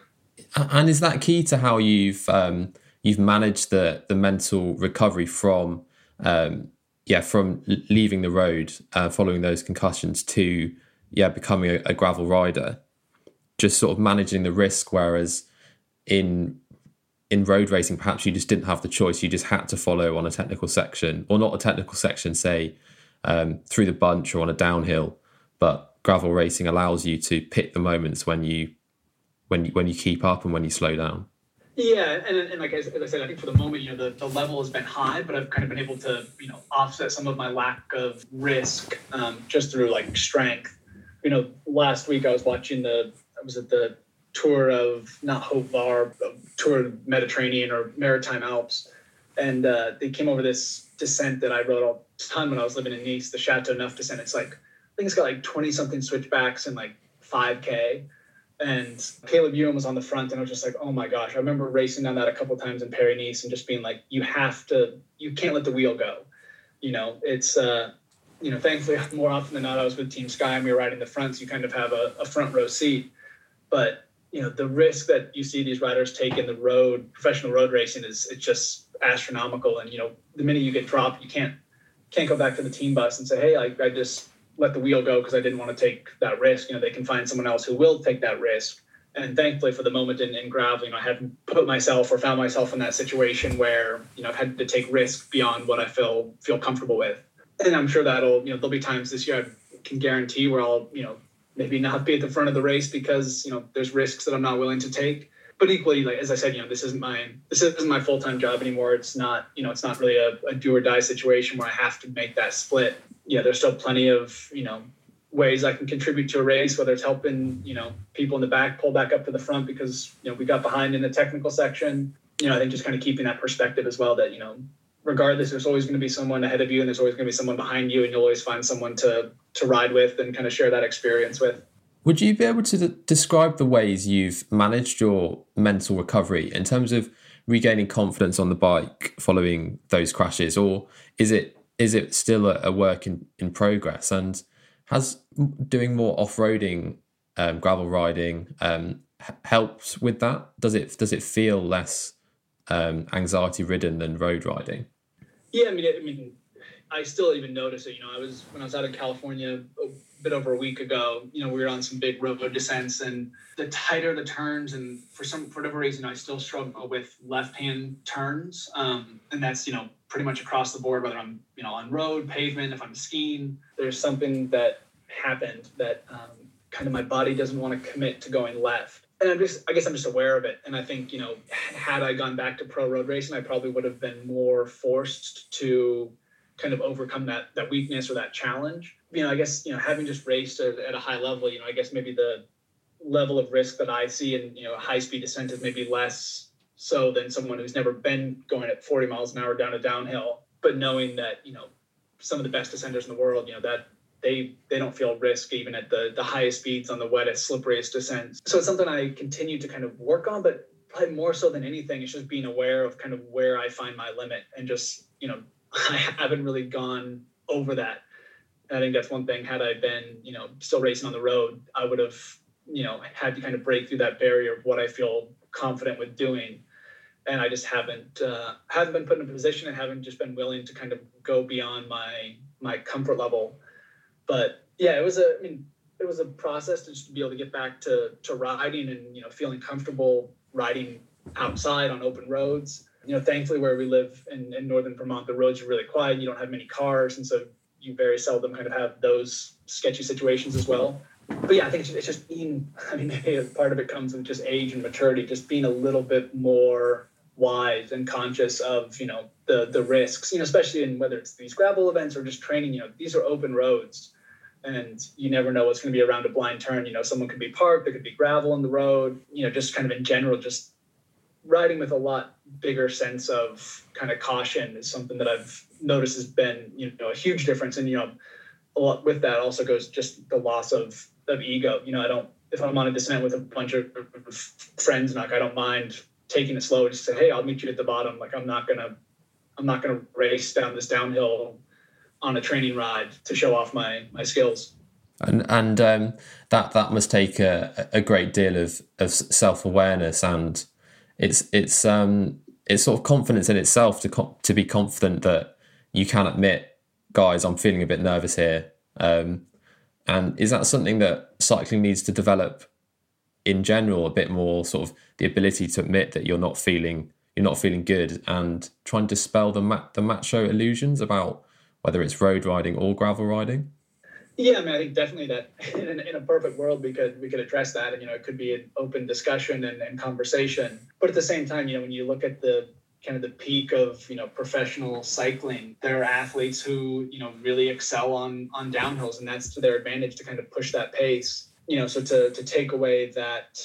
[SPEAKER 6] And is that key to how you've um, you've managed the the mental recovery from um, yeah from leaving the road uh, following those concussions to yeah becoming a, a gravel rider, just sort of managing the risk, whereas in in road racing, perhaps you just didn't have the choice. You just had to follow on a technical section, or not a technical section, say um, through the bunch or on a downhill. But gravel racing allows you to pick the moments when you when you, when you keep up and when you slow down.
[SPEAKER 7] Yeah, and, and like as, as I said, I think for the moment, you know, the, the level has been high, but I've kind of been able to, you know, offset some of my lack of risk um, just through like strength. You know, last week I was watching the, I was at the tour of not Haute Var, tour of Mediterranean or Maritime Alps, and uh, they came over this descent that I rode all the time when I was living in Nice, the Chateau Neuf descent. It's like think it's got like twenty something switchbacks and like five k. And Caleb Ewan was on the front, and I was just like, oh my gosh. I remember racing down that a couple times in Paris and just being like, you have to, you can't let the wheel go. You know, it's, uh, you know, thankfully more often than not, I was with Team Sky and we were riding the front, so you kind of have a, a front row seat. But you know the risk that you see these riders take in the road professional road racing is it's just astronomical and you know the minute you get dropped you can't can't go back to the team bus and say hey i, I just let the wheel go because i didn't want to take that risk you know they can find someone else who will take that risk and thankfully for the moment in, in gravel you know i haven't put myself or found myself in that situation where you know i've had to take risk beyond what i feel feel comfortable with and i'm sure that'll you know there'll be times this year i can guarantee where i'll you know maybe not be at the front of the race because you know there's risks that I'm not willing to take. But equally, like as I said, you know, this isn't my this isn't my full time job anymore. It's not you know it's not really a, a do or die situation where I have to make that split. Yeah, there's still plenty of you know ways I can contribute to a race, whether it's helping you know people in the back pull back up to the front because you know we got behind in the technical section. You know, I think just kind of keeping that perspective as well that you know regardless, there's always going to be someone ahead of you and there's always going to be someone behind you, and you'll always find someone to to ride with and kind of share that experience with.
[SPEAKER 6] Would you be able to describe the ways you've managed your mental recovery in terms of regaining confidence on the bike following those crashes, or is it is it still a, a work in, in progress? And has doing more off roading, um, gravel riding, um, helped with that? Does it does it feel less um, anxiety ridden than road riding?
[SPEAKER 7] Yeah, I mean, I mean, I still even notice it. You know, I was when I was out in California a bit over a week ago. You know, we were on some big road descents, and the tighter the turns, and for some for whatever reason, I still struggle with left hand turns, um, and that's you know pretty much across the board. Whether I'm you know on road, pavement, if I'm skiing, there's something that happened that um, kind of my body doesn't want to commit to going left and I'm just, I guess I'm just aware of it. And I think, you know, had I gone back to pro road racing, I probably would have been more forced to kind of overcome that that weakness or that challenge. You know, I guess, you know, having just raced at, at a high level, you know, I guess maybe the level of risk that I see in, you know, high speed descent is maybe less so than someone who's never been going at 40 miles an hour down a downhill. But knowing that, you know, some of the best descenders in the world, you know, that they they don't feel risk even at the the highest speeds on the wettest, slipperiest descents. So it's something I continue to kind of work on, but probably more so than anything, it's just being aware of kind of where I find my limit and just, you know, I haven't really gone over that. I think that's one thing. Had I been, you know, still racing on the road, I would have, you know, had to kind of break through that barrier of what I feel confident with doing. And I just haven't uh, haven't been put in a position and haven't just been willing to kind of go beyond my my comfort level. But yeah, it was a I mean, it was a process to just be able to get back to to riding and you know feeling comfortable riding outside on open roads. You know, thankfully where we live in, in northern Vermont, the roads are really quiet. You don't have many cars, and so you very seldom kind of have those sketchy situations as well. But yeah, I think it's, just being. I mean, part of it comes with just age and maturity, just being a little bit more wise and conscious of you know the the risks. You know, especially in whether it's these gravel events or just training. You know, these are open roads and you never know what's going to be around a blind turn. You know, someone could be parked, there could be gravel in the road. You know, just kind of in general, just riding with a lot bigger sense of kind of caution is something that I've noticed has been you know a huge difference. And you know, a lot with that also goes just the loss of of ego. You know, I don't if I'm on a descent with a bunch of friends, like I don't mind taking it slow. Just say, hey, I'll meet you at the bottom. Like I'm not gonna I'm not gonna race down this downhill on a training ride to show off my my skills.
[SPEAKER 6] And and um, that that must take a, a great deal of, of self awareness and it's it's um it's sort of confidence in itself to to be confident that you can admit, guys, I'm feeling a bit nervous here. Um, and is that something that cycling needs to develop in general? A bit more sort of the ability to admit that you're not feeling you're not feeling good and try and dispel the ma- the macho illusions about whether it's road riding or gravel riding?
[SPEAKER 7] Yeah, I mean, I think definitely that in, in, a perfect world we could we could address that, and you know, it could be an open discussion and, and conversation. But at the same time, you know, when you look at the kind of the peak of you know professional cycling, there are athletes who you know really excel on on downhills, and that's to their advantage to kind of push that pace. You know, so to to take away that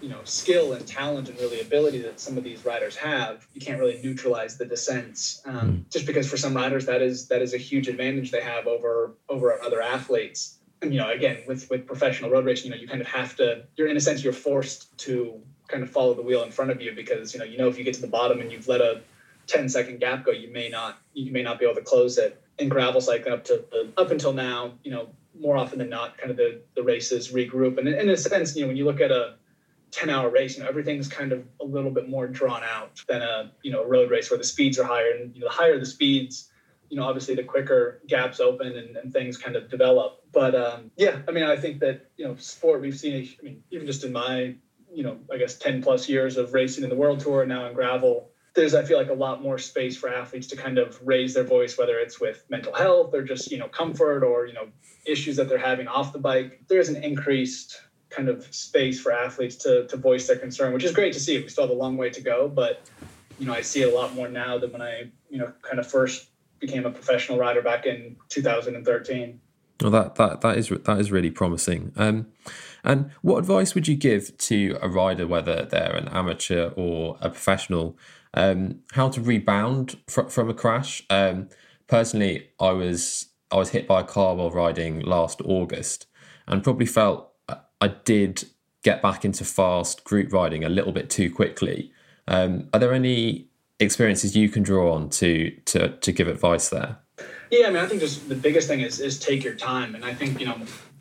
[SPEAKER 7] you know skill and talent and really ability that some of these riders have you can't really neutralize the descents um, mm. just because for some riders that is that is a huge advantage they have over over other athletes and you know again with with professional road racing you know you kind of have to you're in a sense you're forced to kind of follow the wheel in front of you because you know you know if you get to the bottom and you've let a 10 second gap go you may not you may not be able to close it in gravel cycling up to up until now you know more often than not kind of the the races regroup and in, a sense you know when you look at a 10 hour race, you know, everything's kind of a little bit more drawn out than a, you know, road race where the speeds are higher and, you know, the higher the speeds, you know, obviously the quicker gaps open and, and things kind of develop. But um, yeah, I mean, I think that, you know, sport, we've seen, I mean, even just in my, you know, I guess 10 plus years of racing in the world tour and now in gravel, there's, I feel like a lot more space for athletes to kind of raise their voice, whether it's with mental health or just, you know, comfort or, you know, issues that they're having off the bike. There's an increased kind of space for athletes to, to voice their concern, which is great to see. We still have a long way to go, but you know, I see it a lot more now than when I, you know, kind of first became a professional rider back in 2013.
[SPEAKER 6] Well, that that that is that is really promising. Um, and what advice would you give to a rider, whether they're an amateur or a professional, um, how to rebound fr- from a crash? Um, personally, I was I was hit by a car while riding last August, and probably felt I did get back into fast group riding a little bit too quickly. Um, are there any experiences you can draw on to to to give advice there?
[SPEAKER 7] Yeah, I mean, I think just the biggest thing is is take your time, and I think you know,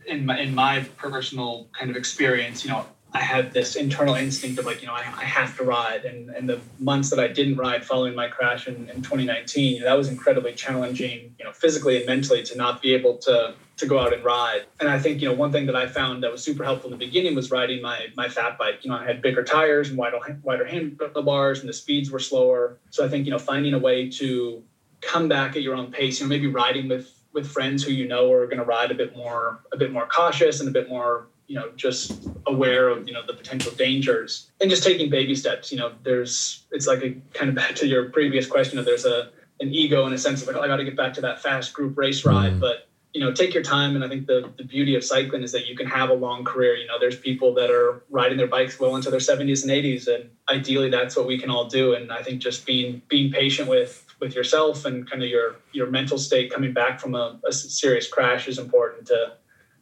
[SPEAKER 7] in my in my personal kind of experience, you know, I had this internal instinct of like, you know, I, I have to ride. And, and the months that I didn't ride following my crash in, in 2019, that was incredibly challenging, you know, physically and mentally to not be able to to go out and ride. And I think, you know, one thing that I found that was super helpful in the beginning was riding my my fat bike. You know, I had bigger tires and wider wider handlebars and the speeds were slower. So I think, you know, finding a way to come back at your own pace, you know, maybe riding with with friends who you know are going to ride a bit more a bit more cautious and a bit more you know just aware of you know the potential dangers. And just taking baby steps you know there's it's like a kind of back to your previous question of there's a an ego in a sense of like oh, i got to get back to that fast group race ride. Mm. but you know take your time. And i think the, the beauty of cycling is that you can have a long career. You know there's people that are riding their bikes well into their 70s and 80s and ideally that's what we can all do. And i think just being being patient with with yourself and kind of your your mental state coming back from a, a serious crash is important to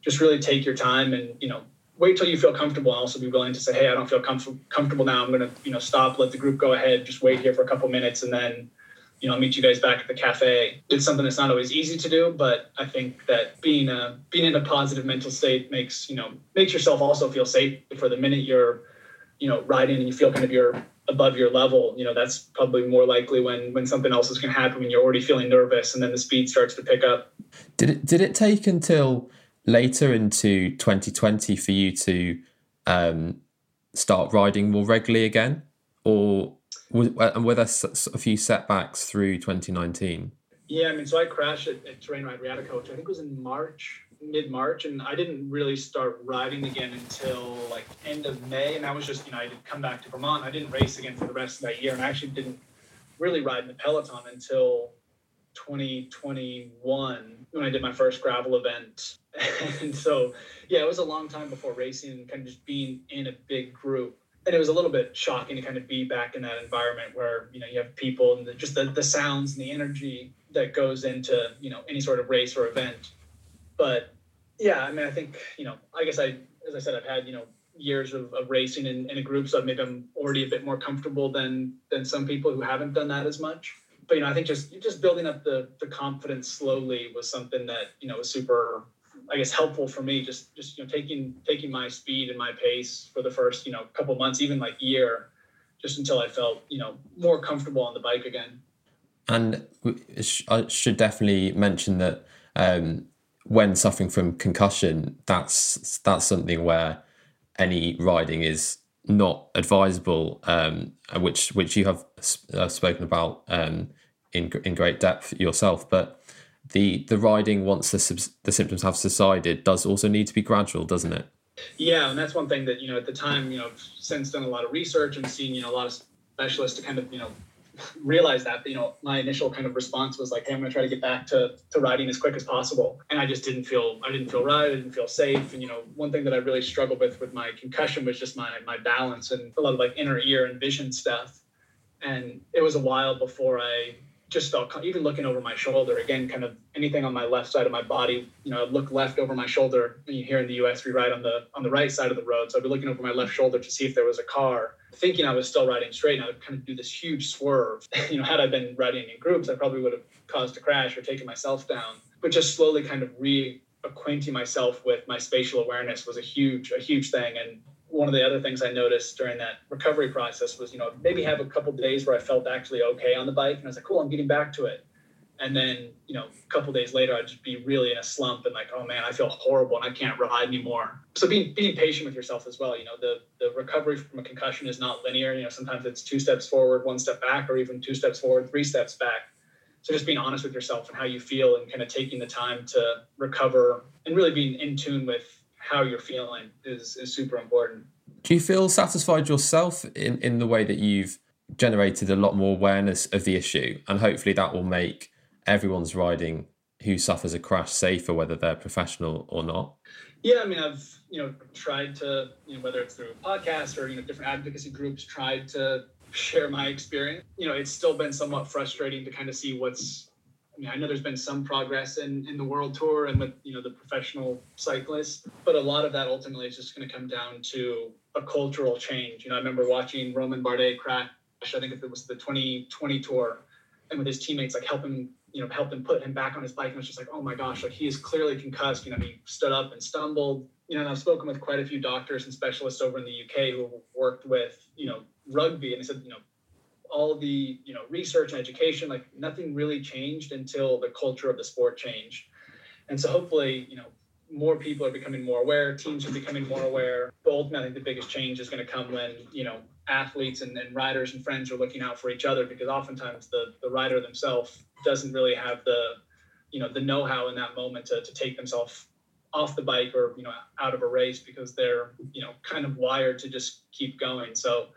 [SPEAKER 7] just really take your time and you know wait till you feel comfortable and also be willing to say, hey, I don't feel comf- comfortable now. I'm going to, you know, stop, let the group go ahead, just wait here for a couple minutes and then, you know, meet you guys back at the cafe. It's something that's not always easy to do, but I think that being a, being in a positive mental state makes, you know, makes yourself also feel safe for the minute you're, you know, riding and you feel kind of you're above your level, you know, that's probably more likely when when something else is going to happen when you're already feeling nervous and then the speed starts to pick up.
[SPEAKER 6] Did it did it take until later into 2020 for you to um, start riding more regularly again, or and were there a few setbacks through 2019?
[SPEAKER 7] Yeah, I mean, so I crashed at, at Tirreno-Adriatico, which I think it was in March, mid March, and I didn't really start riding again until like end of May, and that was just you know I did come back to Vermont. I didn't race again for the rest of that year, and I actually didn't really ride in the peloton until 2021 when I did my first gravel event. and so, yeah, it was a long time before racing and kind of just being in a big group. And it was a little bit shocking to kind of be back in that environment where, you know, you have people and the, just the, the sounds and the energy that goes into, you know, any sort of race or event. But yeah, I mean, I think, you know, I guess I, as I said, I've had, you know, years of, of racing in, in a group. So maybe I'm already a bit more comfortable than, than some people who haven't done that as much but you know, I think just just building up the the confidence slowly was something that you know was super, I guess, helpful for me. Just just you know, taking taking my speed and my pace for the first you know couple months, even like year, just until I felt you know more comfortable on the bike again.
[SPEAKER 6] And I should definitely mention that um, when suffering from concussion, that's that's something where any riding is not advisable, um, which which you have uh, spoken about um, in in great depth yourself. But the the riding once the the symptoms have subsided does also need to be gradual, doesn't it?
[SPEAKER 7] Yeah, and that's one thing that you know at the time you know since done a lot of research and seen you know a lot of specialists to kind of you know realized that you know my initial kind of response was like hey i'm going to try to get back to, to riding as quick as possible. And i just didn't feel i didn't feel right i didn't feel safe. And you know one thing that i really struggled with with my concussion was just my my balance and a lot of like inner ear and vision stuff. And it was a while before i just felt even looking over my shoulder again kind of anything on my left side of my body you know I'd look left over my shoulder. Here in the us we ride on the on the right side of the road. So i'd be looking over my left shoulder to see if there was a car thinking i was still riding straight. And i would kind of do this huge swerve. You know had i been riding in groups i probably would have caused a crash or taken myself down. But just slowly kind of reacquainting myself with my spatial awareness was a huge a huge thing. And one of the other things I noticed during that recovery process was, you know, maybe have a couple days where I felt actually okay on the bike, and I was like, cool, I'm getting back to it. And then, you know, a couple days later, I'd just be really in a slump and like, oh man, I feel horrible and I can't ride anymore. So being being patient with yourself as well. You know, the the recovery from a concussion is not linear. You know, sometimes it's two steps forward, one step back, or even two steps forward, three steps back. So just being honest with yourself and how you feel and kind of taking the time to recover and really being in tune with how you're feeling is is super important.
[SPEAKER 6] Do you feel satisfied yourself in in the way that you've generated a lot more awareness of the issue, and hopefully that will make everyone's riding who suffers a crash safer, whether they're professional or not?
[SPEAKER 7] Yeah, I mean, I've you know tried to you know whether it's through podcasts or you know different advocacy groups, tried to share my experience. You know, it's still been somewhat frustrating to kind of see what's I mean, I know there's been some progress in, in the world tour and with you know the professional cyclists, but a lot of that ultimately is just going to come down to a cultural change. You know, I remember watching Romain Bardet crash. I think it was the 2020 tour, and with his teammates like helping you know help him put him back on his bike, and it's just like, oh my gosh, like he is clearly concussed. You know, he stood up and stumbled. You know, and I've spoken with quite a few doctors and specialists over in the UK who worked with you know rugby, and they said you know all the you know research and education like nothing really changed until the culture of the sport changed. And so hopefully you know more people are becoming more aware teams are becoming more aware. But ultimately the biggest change is going to come when you know athletes and, and riders and friends are looking out for each other because oftentimes the the rider themselves doesn't really have the you know the know-how in that moment to, to take themselves off the bike or you know out of a race because they're you know kind of wired to just keep going. So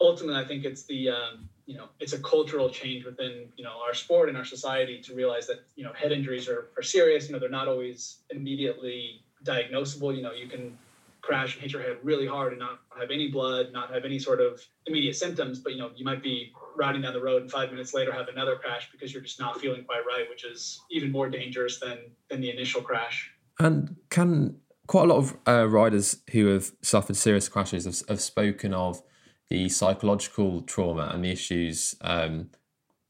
[SPEAKER 7] ultimately i think it's the um, you know it's a cultural change within you know our sport and our society to realize that you know head injuries are, are serious you know they're not always immediately diagnosable. You know you can crash and hit your head really hard and not have any blood not have any sort of immediate symptoms but you know you might be riding down the road and five minutes later have another crash because you're just not feeling quite right which is even more dangerous than than the initial crash.
[SPEAKER 6] And can quite a lot of uh, riders who have suffered serious crashes have, have, spoken of the psychological trauma and the issues um,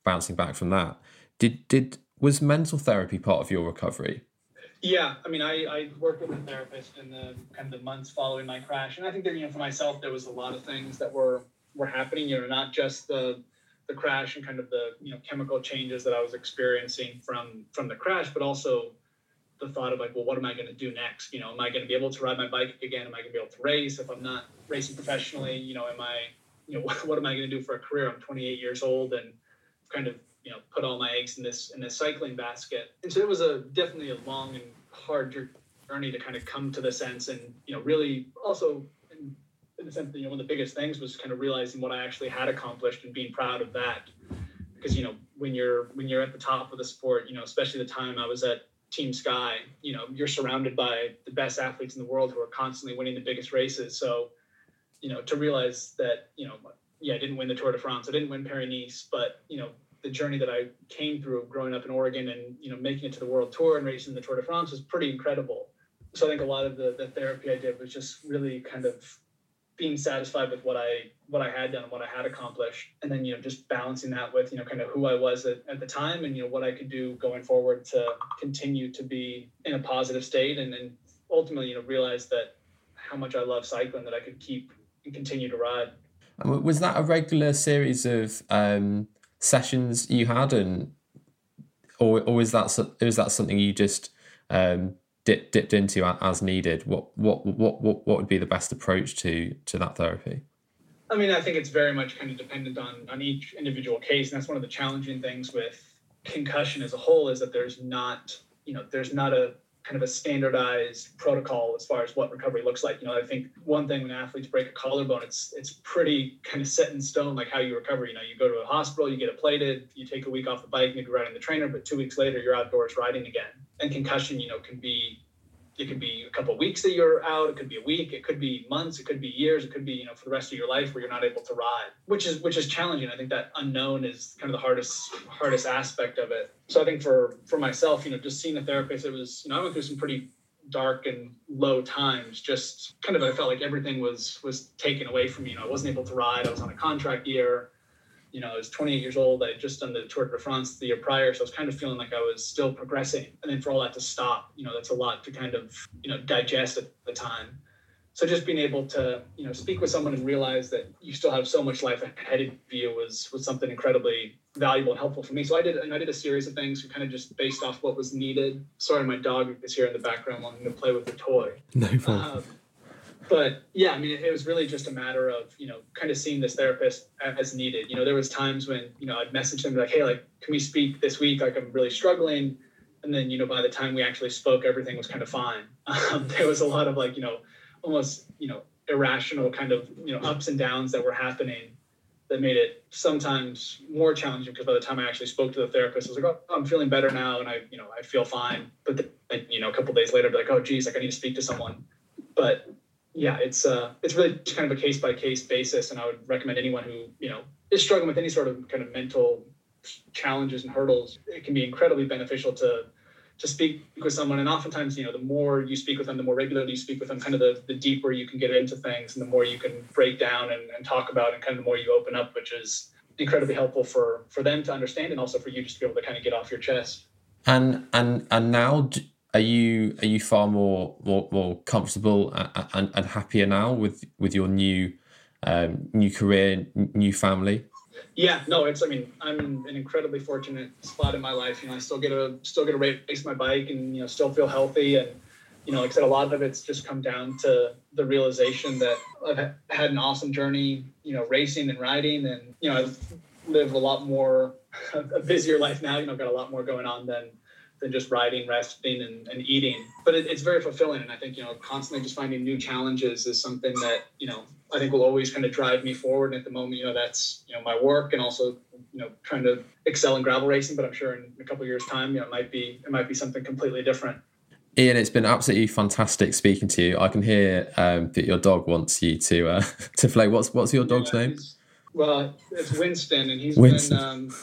[SPEAKER 6] bouncing back from that. Did did was mental therapy part of your recovery?
[SPEAKER 7] Yeah, I mean, I, I worked with a therapist in the kind of the months following my crash, and I think that you know for myself there was a lot of things that were were happening. You know, not just the the crash and kind of the you know chemical changes that I was experiencing from from the crash, but also the thought of like, well, what am I going to do next? You know, am I going to be able to ride my bike again? Am I going to be able to race if I'm not racing professionally? You know, am I, you know, what, what am I going to do for a career? I'm 28 years old and kind of, you know, put all my eggs in this in this cycling basket. And so it was a definitely a long and hard journey to kind of come to the sense and you know really also in, in the sense that you know one of the biggest things was kind of realizing what I actually had accomplished and being proud of that. Because you know when you're when you're at the top of the sport, you know especially the time I was at Team Sky, you know, you're surrounded by the best athletes in the world who are constantly winning the biggest races. So, you know, to realize that, you know, yeah, I didn't win the Tour de France, I didn't win Paris Nice, but you know, the journey that I came through growing up in Oregon and you know making it to the World Tour and racing the Tour de France was pretty incredible. So I think a lot of the, the therapy I did was just really kind of being satisfied with what I what I had done and what I had accomplished, and then you know just balancing that with you know kind of who I was at, at the time and you know what I could do going forward to continue to be in a positive state, and then ultimately you know realize that how much I love cycling that I could keep and continue to ride.
[SPEAKER 6] Was that a regular series of um, sessions you had, and or or is that is that something you just um, dip, dipped into as needed? What what what what what would be the best approach to to that therapy?
[SPEAKER 7] I mean, I think it's very much kind of dependent on on each individual case, and that's one of the challenging things with concussion as a whole is that there's not you know there's not a kind of a standardized protocol as far as what recovery looks like. You know, I think one thing when athletes break a collarbone, it's it's pretty kind of set in stone, like how you recover. You know, you go to a hospital, you get it plated, you take a week off the bike, maybe riding the trainer, but two weeks later you're outdoors riding again. And concussion, you know, can be it could be a couple of weeks that you're out it could be a week it could be months it could be years it could be you know for the rest of your life where you're not able to ride which is which is challenging. I think that unknown is kind of the hardest hardest aspect of it. So i think for for myself you know just seeing a therapist it was you know i went through some pretty dark and low times just kind of i felt like everything was was taken away from me. You know i wasn't able to ride i was on a contract year you know, I was 28 years old. I had just done the Tour de France the year prior, so I was kind of feeling like I was still progressing. And then for all that to stop, you know, that's a lot to kind of, you know, digest at the time. So just being able to, you know, speak with someone and realize that you still have so much life ahead of you was was something incredibly valuable and helpful for me. So I did, and I did a series of things, kind of just based off what was needed. Sorry, my dog is here in the background wanting to play with the toy.
[SPEAKER 6] No problem. Um,
[SPEAKER 7] but yeah, I mean, it was really just a matter of you know kind of seeing this therapist as needed. You know, there was times when you know I'd message them like, hey, like, can we speak this week? Like, I'm really struggling. And then you know by the time we actually spoke, everything was kind of fine. Um, there was a lot of like you know almost you know irrational kind of you know ups and downs that were happening that made it sometimes more challenging because by the time I actually spoke to the therapist, I was like, oh, I'm feeling better now, and I, you know, I feel fine. But then, you know, a couple days later, I'd be like, oh, geez, like I need to speak to someone. But yeah, it's uh, it's really kind of a case by case basis, and I would recommend anyone who you know is struggling with any sort of kind of mental challenges and hurdles. It can be incredibly beneficial to to speak with someone, and oftentimes, you know, the more you speak with them, the more regularly you speak with them, kind of the, the deeper you can get into things, and the more you can break down and, and talk about, and kind of the more you open up, which is incredibly helpful for for them to understand, and also for you just to be able to kind of get off your chest.
[SPEAKER 6] And and and now are you are you far more more, more comfortable and, and, and happier now with with your new um, new career, new family?
[SPEAKER 7] Yeah, no, it's. I mean, I'm in an incredibly fortunate spot in my life. You know, I still get a still get to race my bike, and you know, still feel healthy. And you know, like I said, a lot of it's just come down to the realization that I've had an awesome journey. You know, racing and riding, and you know, I live a lot more a busier life now. You know, I've got a lot more going on than than just riding, resting, and, and eating. But it, it's very fulfilling, and I think you know constantly just finding new challenges is something that you know I think will always kind of drive me forward. And at the moment, you know that's you know my work and also you know trying to excel in gravel racing. But I'm sure in a couple of years' time, you know, it might be it might be something completely different.
[SPEAKER 6] Ian, it's been absolutely fantastic speaking to you. I can hear um, that your dog wants you to uh, to play. What's what's your dog's yeah, name?
[SPEAKER 7] Well, it's Winston, and he's Winston. been um,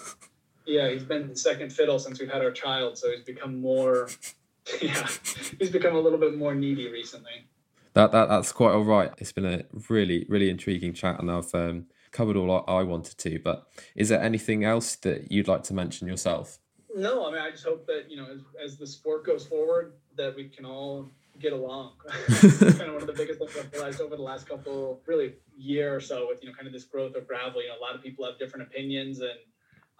[SPEAKER 7] yeah, he's been second fiddle since we've had our child, so he's become more yeah, he's become a little bit more needy recently.
[SPEAKER 6] That, that that's quite all right. It's been a really really intriguing chat, and I've um, covered all I, I wanted to. But is there anything else that you'd like to mention yourself?
[SPEAKER 7] No, I mean I just hope that you know as, as the sport goes forward that we can all get along. kind of one of the biggest things I've realized over the last couple, really year or so, with you know kind of this growth of gravel. You know, a lot of people have different opinions, and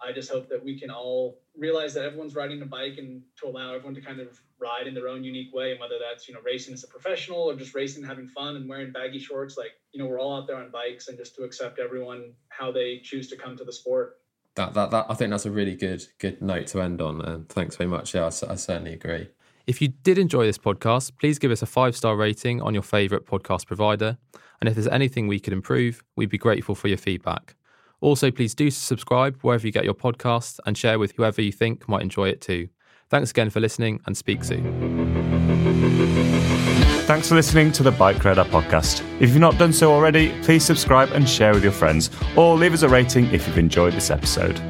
[SPEAKER 7] I just hope that we can all realize that everyone's riding a bike, and to allow everyone to kind of ride in their own unique way, and whether that's you know racing as a professional or just racing and having fun and wearing baggy shorts. Like you know, we're all out there on bikes, and just to accept everyone how they choose to come to the sport.
[SPEAKER 6] That, that, that I think that's a really good good note to end on. And thanks very much. Yeah, I, I certainly agree.
[SPEAKER 8] If you did enjoy this podcast, please give us a five star rating on your favourite podcast provider. And if there's anything we could improve, we'd be grateful for your feedback. Also, please do subscribe wherever you get your podcasts and share with whoever you think might enjoy it too. Thanks again for listening and speak soon.
[SPEAKER 5] Thanks for listening to the BikeRadar podcast. If you've not done so already, please subscribe and share with your friends, or leave us a rating if you've enjoyed this episode.